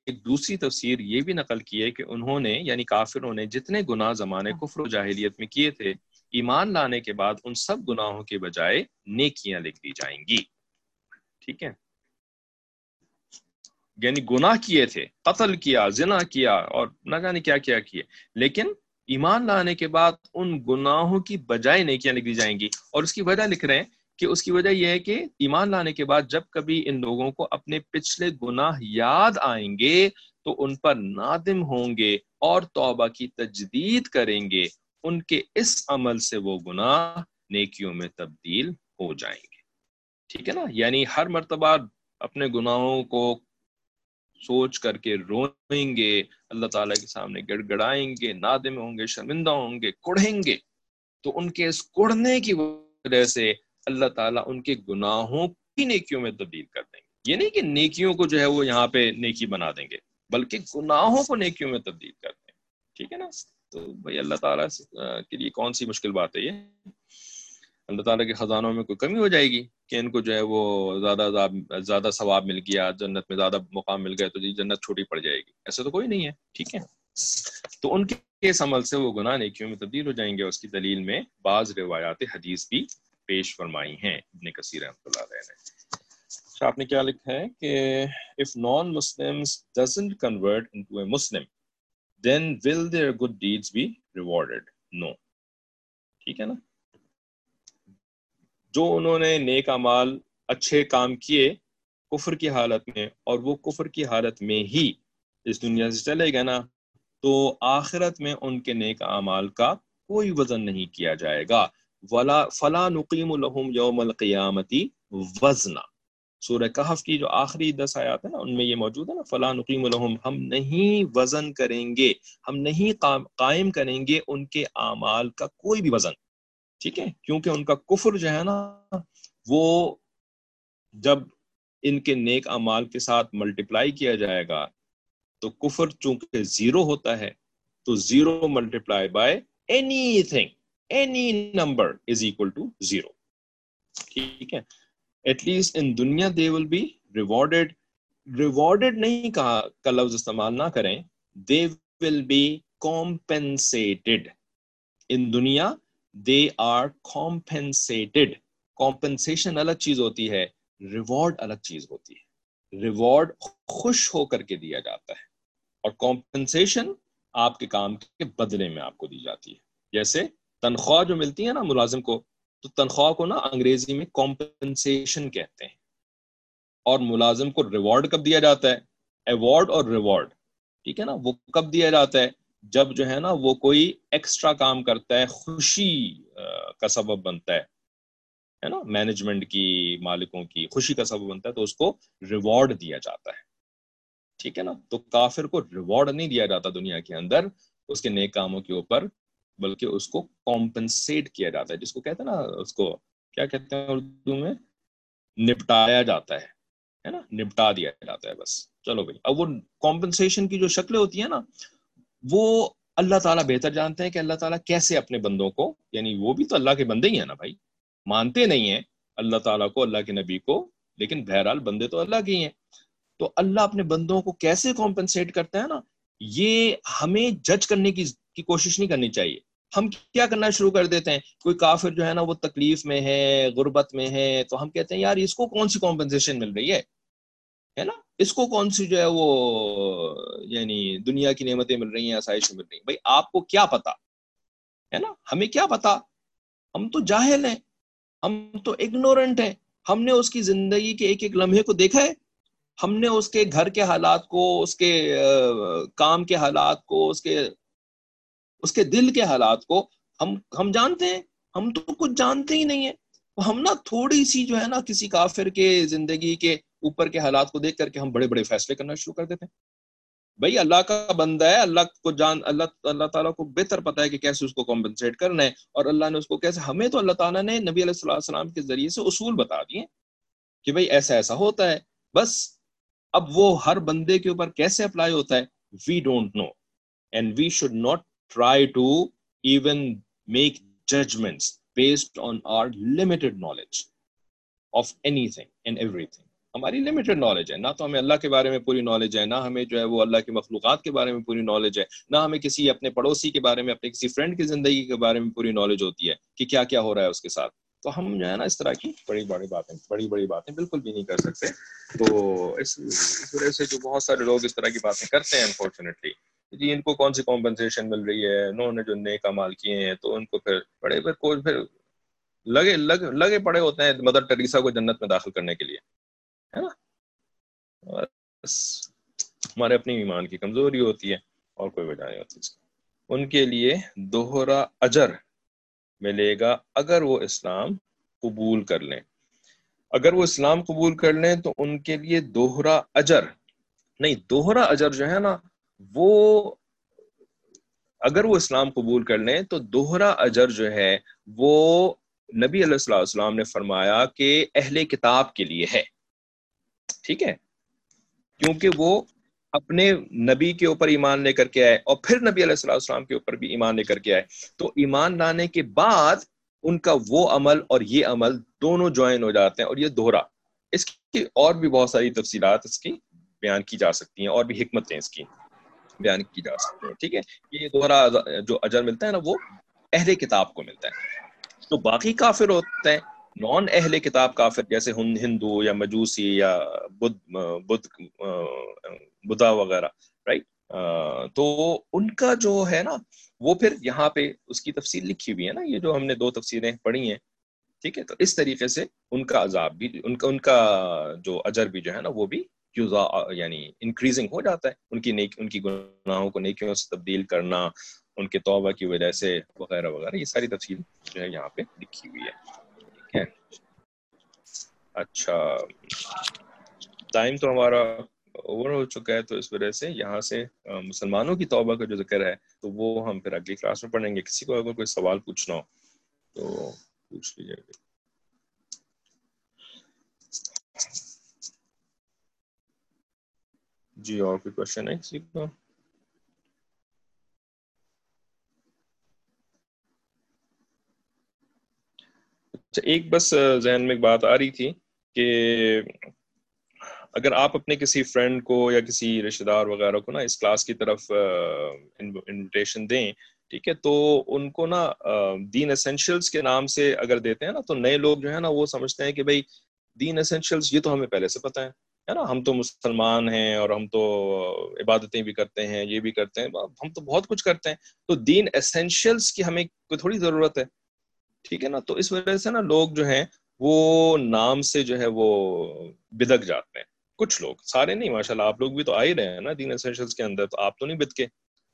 ایک دوسری تفسیر یہ بھی نقل کی ہے کہ انہوں نے یعنی کافروں نے جتنے گناہ زمانے کفر و جاہلیت میں کیے تھے ایمان لانے کے بعد ان سب گناہوں کے بجائے نیکیاں لکھ دی جائیں گی۔ ٹھیک ہے۔ یعنی گناہ کیے تھے، قتل کیا، زنا کیا اور نہ جانے کیا کیا کیے۔ لیکن ایمان لانے کے بعد ان گناہوں کی بجائے نیکیاں لکھ دی جائیں گی۔ اور اس کی وجہ لکھ رہے ہیں کہ اس کی وجہ یہ ہے کہ ایمان لانے کے بعد جب کبھی ان لوگوں کو اپنے پچھلے گناہ یاد آئیں گے تو ان پر نادم ہوں گے اور توبہ کی تجدید کریں گے۔ ان کے اس عمل سے وہ گناہ نیکیوں میں تبدیل ہو جائیں گے۔ ٹھیک ہے نا؟ یعنی ہر مرتبہ اپنے گناہوں کو سوچ کر کے روئیں گے، اللہ تعالیٰ کے سامنے گڑ گڑائیں گے، نادم ہوں گے، شرمندہ ہوں گے کڑھیں گے۔ تو ان کے اس کڑھنے کی وجہ سے اللہ تعالیٰ ان کے گناہوں کی نیکیوں میں تبدیل کر دیں گے۔ یہ نہیں کہ نیکیوں کو جو ہے وہ یہاں پہ نیکی بنا دیں گے، بلکہ گناہوں کو نیکیوں میں تبدیل کر دیں۔ گے ٹھیک ہے نا؟ تو بھائی اللہ تعالیٰ کے لیے کون سی مشکل بات ہے یہ؟ اللہ تعالیٰ کے خزانوں میں کوئی کمی ہو جائے گی؟ کہ ان کو جو ہے وہ زیادہ زیادہ ثواب مل گیا، جنت میں زیادہ مقام مل گیا تو جی جنت چھوٹی پڑ جائے گی۔ ایسا تو کوئی نہیں ہے، ٹھیک ہے۔ تو ان کے اس عمل سے وہ گناہ نیکیوں میں تبدیل ہو جائیں گے۔ اس کی دلیل میں بعض روایات حدیث بھی پیش فرمائی ہیں۔ ابن کثیر رحمۃ اللہ علیہ نے۔ اچھا آپ نے کیا لکھا ہے کہ if non Muslim doesn't convert into a Muslim then will their good deeds be rewarded no ٹھیک ہے نا؟ جو انہوں نے نیک امال، اچھے کام کیے کفر کی حالت میں اور وہ کفر کی حالت میں ہی اس دنیا سے چلے گا نا، تو آخرت میں ان کے نیک اعمال کا کوئی وزن نہیں کیا جائے گا۔ ولا، فلا نقیم الحم یوم القیامتی وزنا۔ سورہ کہف کی جو آخری دس آیات ہیں نا ان میں یہ موجود ہے نا، فلا نقیم الحم ہم نہیں وزن کریں گے، ہم نہیں قائم کریں گے ان کے اعمال کا کوئی بھی وزن۔ ٹھیک ہے؟ کیونکہ ان کا کفر جو ہے نا، وہ جب ان کے نیک امال کے ساتھ ملٹیپلائی کیا جائے گا، تو کفر چونکہ زیرو ہوتا ہے، تو zero multiply by anything any number is equal to zero ٹھیک ہے؟ ایٹ لیسٹ ان دنیا they will be rewarded rewarded نہیں کہا، کا لفظ استعمال نہ کریں دے ول بی کمپنسیٹڈ ان دنیا دے آر کمپنسیٹڈ کمپنسیشن الگ چیز ہوتی ہے ریوارڈ الگ چیز ہوتی ہے۔ ریوارڈ خوش ہو کر کے دیا جاتا ہے۔ اور کمپنسیشن آپ کے کام کے بدلے میں آپ کو دی جاتی ہے۔ جیسے تنخواہ جو ملتی ہے نا ملازم کو، تو تنخواہ کو نا انگریزی میں کمپنسیشن کہتے ہیں۔ اور ملازم کو ریوارڈ کب دیا جاتا ہے؟ ایوارڈ اور ریوارڈ ٹھیک ہے نا؟ وہ کب دیا جاتا ہے؟ جب جو ہے نا وہ کوئی ایکسٹرا کام کرتا ہے، خوشی کا سبب بنتا ہے ہے نا؟ مینجمنٹ کی، مالکوں کی خوشی کا سبب بنتا ہے تو اس کو ریوارڈ دیا جاتا ہے۔ ٹھیک ہے نا؟ تو کافر کو ریوارڈ نہیں دیا جاتا دنیا کے اندر، اس کے نیک کاموں کے اوپر، بلکہ اس کو کمپنسیٹ کیا جاتا ہے۔ جس کو کہتے ہیں نا، اس کو کیا کہتے ہیں اردو میں؟ نپٹایا جاتا ہے ہے نا؟ نپٹا دیا جاتا ہے بس۔ چلو بھائی، اب وہ کمپنسیشن کی جو شکلیں ہوتی ہیں نا وہ اللہ تعالیٰ بہتر جانتے ہیں کہ اللہ تعالیٰ کیسے اپنے بندوں کو یعنی وہ بھی تو اللہ کے بندے ہی ہیں نا بھائی، مانتے نہیں ہیں اللہ تعالیٰ کو، اللہ کے نبی کو، لیکن بہرحال بندے تو اللہ کے ہی ہیں۔ تو اللہ اپنے بندوں کو کیسے کمپنسیٹ کرتا ہے نا؟ یہ ہمیں جج کرنے کی کی کوشش نہیں کرنی چاہیے۔ ہم کیا کرنا شروع کر دیتے ہیں؟ کوئی کافر جو ہے نا وہ تکلیف میں ہے، غربت میں ہے، تو ہم کہتے ہیں، یار اس کو کون سی کمپنسیشن مل رہی ہے؟ ہے نا؟ اس کو کون سی جو ہے وہ یعنی دنیا کی نعمتیں مل رہی ہیں آسائش مل رہی ہیں؟ بھائی، آپ کو کیا پتا؟ ہے نا؟ ہمیں کیا پتا؟ ہم تو جاہل ہیں، ہم تو اگنورنٹ ہیں۔ ہم نے اس کی زندگی کے ایک ایک لمحے کو دیکھا ہے۔ ہم نے اس کے گھر کے حالات کو، اس کے کام کے حالات کو، اس کے اس کے دل کے حالات کو ہم ہم جانتے ہیں۔ ہم تو کچھ جانتے ہی نہیں ہیں۔ ہم نا تھوڑی سی جو ہے نا کسی کافر کے زندگی کے اوپر کے حالات کو دیکھ کر کے ہم بڑے بڑے فیصلے کرنا شروع کر دیتے ہیں۔ بھائی اللہ کا بندہ ہے، اللہ کو جان، اللہ اللہ تعالیٰ کو بہتر پتا ہے کہ کیسے اس کو کمپنسیٹ کرنا ہے اور اللہ نے اس کو کیسے، ہمیں تو اللہ تعالیٰ نے نبی علیہ السلام السلام کے ذریعے سے اصول بتا دیے کہ بھائی ایسا ایسا ہوتا ہے۔ بس اب وہ ہر بندے کے اوپر کیسے اپلائی ہوتا ہے؟ We don't know and we should not try to even make judgment based on our limited knowledge of anything and everything ہماری لمیٹڈ نالج ہے۔ نہ تو ہمیں اللہ کے بارے میں پوری نالج ہے، نہ ہمیں جو ہے وہ اللہ کی مخلوقات کے بارے میں پوری نالج ہے، نہ ہمیں کسی اپنے پڑوسی کے بارے میں، اپنے کسی فرینڈ کی زندگی کے بارے میں پوری نالج ہوتی ہے کہ کیا کیا ہو رہا ہے اس کے ساتھ۔ تو ہم جو ہے نا اس طرح کی بڑی بڑی باتیں، بڑی بڑی باتیں بالکل بھی نہیں کر سکتے۔ تو اس وجہ سے جو بہت سارے لوگ اس طرح کی باتیں کرتے ہیں انفارچونیٹلی جی ان کو کون سی کمپنسیشن مل رہی ہے؟ انہوں نے جو نئے کمال کیے ہیں، تو ان کو پھر بڑے پھر پھر لگے، لگ، لگے پڑے ہوتے ہیں مدر ٹریسا کو جنت میں داخل کرنے کے لیے۔ ہے نا؟ ہمارے اپنی ایمان کی کمزوری ہوتی ہے اور کوئی وجہ نہیں ہوتی اس کا ان کے لیے دوہرا اجر ملے گا اگر وہ اسلام قبول کر لیں۔ اگر وہ اسلام قبول کر لیں تو ان کے لیے دوہرا اجر۔ نہیں، دوہرا اجر جو ہے نا، وہ اگر وہ اسلام قبول کر لیں تو دوہرا اجر جو ہے، وہ نبی علیہ السلام نے فرمایا کہ اہل کتاب کے لیے ہے۔ ٹھیک ہے؟ کیونکہ وہ اپنے نبی کے اوپر ایمان لے کر کے آئے اور پھر نبی علیہ السلام کے اوپر بھی ایمان لے کر کے آئے۔ تو ایمان لانے کے بعد ان کا وہ عمل اور یہ عمل دونوں جوائن ہو جاتے ہیں اور یہ دوہرا۔ اس کی اور بھی بہت ساری تفصیلات اس کی بیان کی جا سکتی ہیں اور بھی حکمتیں اس کی بیان کی جا سکتی ہیں، ٹھیک ہے؟ یہ دوہرا جو اجر ملتا ہے نا، وہ اہل کتاب کو ملتا ہے۔ تو باقی کافر ہوتے ہیں نان اہل کتاب کافر جیسے ہندو یا مجوسی یا بدھ بدھا وغیرہ رائٹ تو ان کا جو ہے نا، وہ پھر یہاں پہ اس کی تفصیل لکھی ہوئی ہے نا، یہ جو ہم نے دو تفصیلیں پڑھی ہیں، ٹھیک ہے؟ تو اس طریقے سے ان کا عذاب بھی، ان کا ان کا جو اجر بھی جو ہے نا، وہ بھی یعنی انکریزنگ ہو جاتا ہے۔ ان کی نیک ان کی گناہوں کو نیکیوں سے تبدیل کرنا، ان کے توبہ کی وجہ سے وغیرہ وغیرہ، یہ ساری تفصیل جو ہے یہاں پہ لکھی ہوئی ہے۔ ٹھیک ہے اچھا۔ ٹائم تو ہمارا اوور ہو چکا ہے تو اس وجہ سے یہاں سے مسلمانوں کی توبہ کا جو ذکر ہے تو وہ ہم پھر اگلی کلاس میں پڑھیں گے۔ کسی کو اگر کوئی سوال پوچھنا ہو تو پوچھ لیجیے۔ گا جی اور کوئی کوشچن ہے کسی کا اچھا ایک بس ذہن میں ایک بات آ رہی تھی کہ اگر آپ اپنے کسی فرینڈ کو یا کسی رشتے دار وغیرہ کو نا اس کلاس کی طرف انویٹیشن دیں، ٹھیک ہے، تو ان کو نا دین اسینشلس کے نام سے اگر دیتے ہیں نا، تو نئے لوگ جو ہے نا وہ سمجھتے ہیں کہ بھائی دین اسینشلس یہ تو ہمیں پہلے سے پتہ ہے نا؟ ہم تو مسلمان ہیں اور ہم تو عبادتیں بھی کرتے ہیں، یہ بھی کرتے ہیں، ہم تو بہت کچھ کرتے ہیں، تو دین اسینشلس کی ہمیں کوئی تھوڑی ضرورت ہے۔ ٹھیک ہے نا؟ تو اس وجہ سے نا لوگ جو ہیں، وہ نام سے جو ہے، وہ بدک جاتے ہیں۔ کچھ لوگ، سارے نہیں ماشاء اللہ آپ لوگ بھی تو آ ہی رہے ہیں نا دین اسینشلس کے اندر، تو آپ تو نہیں بدکے۔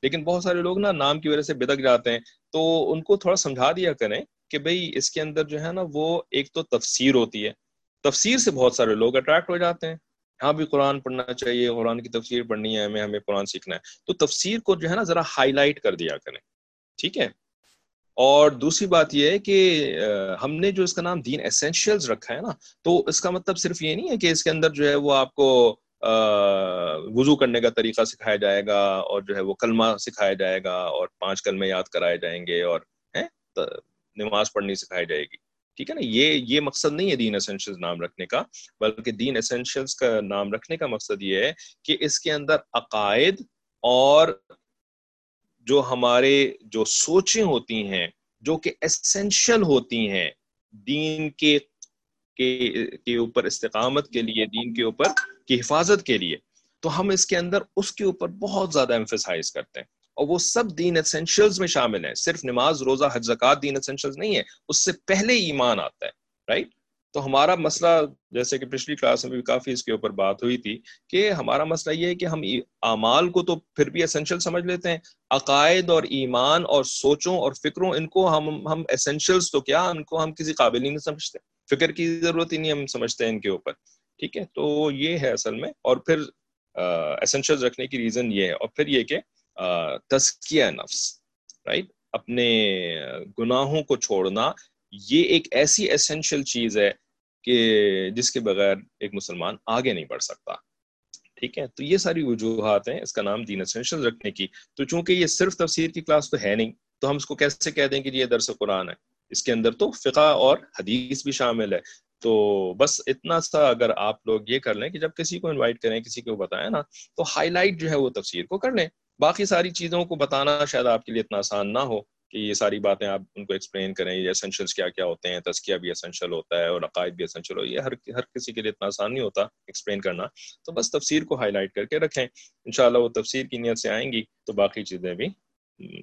لیکن بہت سارے لوگ نا نام کی وجہ سے بدک جاتے ہیں۔ تو ان کو تھوڑا سمجھا دیا کریں کہ بھئی اس کے اندر جو ہے نا، وہ ایک تو تفسیر ہوتی ہے۔ تفسیر سے بہت سارے لوگ اٹریکٹ ہو جاتے ہیں۔ یہاں بھی قرآن پڑھنا چاہیے، قرآن کی تفسیر پڑھنی ہے، ہمیں ہمیں قرآن سیکھنا ہے۔ تو تفسیر کو جو ہے نا، ذرا ہائی لائٹ کر دیا کریں۔ ٹھیک ہے؟ اور دوسری بات یہ ہے کہ ہم نے جو اس کا نام دین اسینشیلز رکھا ہے نا، تو اس کا مطلب صرف یہ نہیں ہے کہ اس کے اندر جو ہے وہ آپ کو وضو کرنے کا طریقہ سکھایا جائے گا اور جو ہے وہ کلمہ سکھایا جائے گا اور پانچ کلمے یاد کرائے جائیں گے اور نماز پڑھنی سکھائی جائے گی۔ ٹھیک ہے نا؟ یہ یہ مقصد نہیں ہے دین اسینشیلز نام رکھنے کا، بلکہ دین اسینشیلز کا نام رکھنے کا مقصد یہ ہے کہ اس کے اندر عقائد اور جو ہمارے جو سوچیں ہوتی ہیں، جو کہ اسینشل ہوتی ہیں، دین کے کے اوپر استقامت کے لیے، دین کے اوپر کی حفاظت کے لیے، تو ہم اس کے اندر اس کے اوپر بہت زیادہ ایمفیسائز کرتے ہیں۔ اور وہ سب دین اسینشلز میں شامل ہیں۔ صرف نماز، روزہ، حج زکات دین اسینشلز نہیں ہے، اس سے پہلے ایمان آتا ہے رائٹ تو ہمارا مسئلہ جیسے کہ پچھلی کلاس میں بھی کافی اس کے اوپر بات ہوئی تھی کہ ہمارا مسئلہ یہ ہے کہ ہم اعمال کو تو پھر بھی اسینشل سمجھ لیتے ہیں، عقائد اور ایمان اور سوچوں اور فکروں، ان کو ہم ہم اسینشلس تو کیا، ان کو ہم کسی قابل ہی نہیں سمجھتے، فکر کی ضرورت ہی نہیں ہم سمجھتے ہیں ان کے اوپر، ٹھیک ہے؟ تو یہ ہے اصل میں، اور پھر اسینشل رکھنے کی ریزن یہ ہے، اور پھر یہ کہ تزکیہ نفس رائٹ اپنے گناہوں کو چھوڑنا یہ ایک ایسی اسینشل چیز ہے کہ جس کے بغیر ایک مسلمان آگے نہیں بڑھ سکتا۔ ٹھیک ہے؟ تو یہ ساری وجوہات ہیں، اس کا نام دین اسینشل رکھنے کی۔ تو چونکہ یہ صرف تفسیر کی کلاس تو ہے نہیں، تو ہم اس کو کیسے کہہ دیں کہ یہ درس قرآن ہے؟ اس کے اندر تو فقہ اور حدیث بھی شامل ہے۔ تو بس اتنا سا اگر آپ لوگ یہ کر لیں کہ جب کسی کو انوائٹ کریں، کسی کو بتائیں نا، تو ہائی لائٹ جو ہے وہ تفسیر کو کر لیں۔ باقی ساری چیزوں کو بتانا شاید آپ کے لیے اتنا آسان نہ ہو۔ کہ یہ ساری باتیں آپ ان کو ایکسپلین کریں، یہ اسینشلس کیا کیا ہوتے ہیں، تزکیہ بھی اسینشل ہوتا ہے اور عقائد بھی اسینشل ہو، یہ ہر ہر کسی کے لیے اتنا آسان نہیں ہوتا ایکسپلین کرنا۔ تو بس تفسیر کو ہائی لائٹ کر کے رکھیں۔ انشاءاللہ وہ تفسیر کی نیت سے آئیں گی تو باقی چیزیں بھی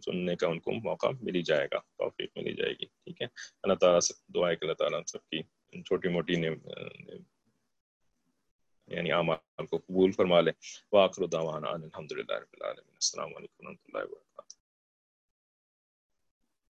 سننے کا ان کو موقع ملی جائے گا، توفیق ملی جائے گی، ٹھیک ہے؟ اللہ تعالیٰ سے دعا ہے کہ اللہ تعالیٰ سب کی چھوٹی موٹی نے یعنی اعمال کو قبول فرما لے۔ واخر دعوانا الحمدللہ رب العالمین۔ السلام علیکم و رحمۃ اللہ وبرکاتہ۔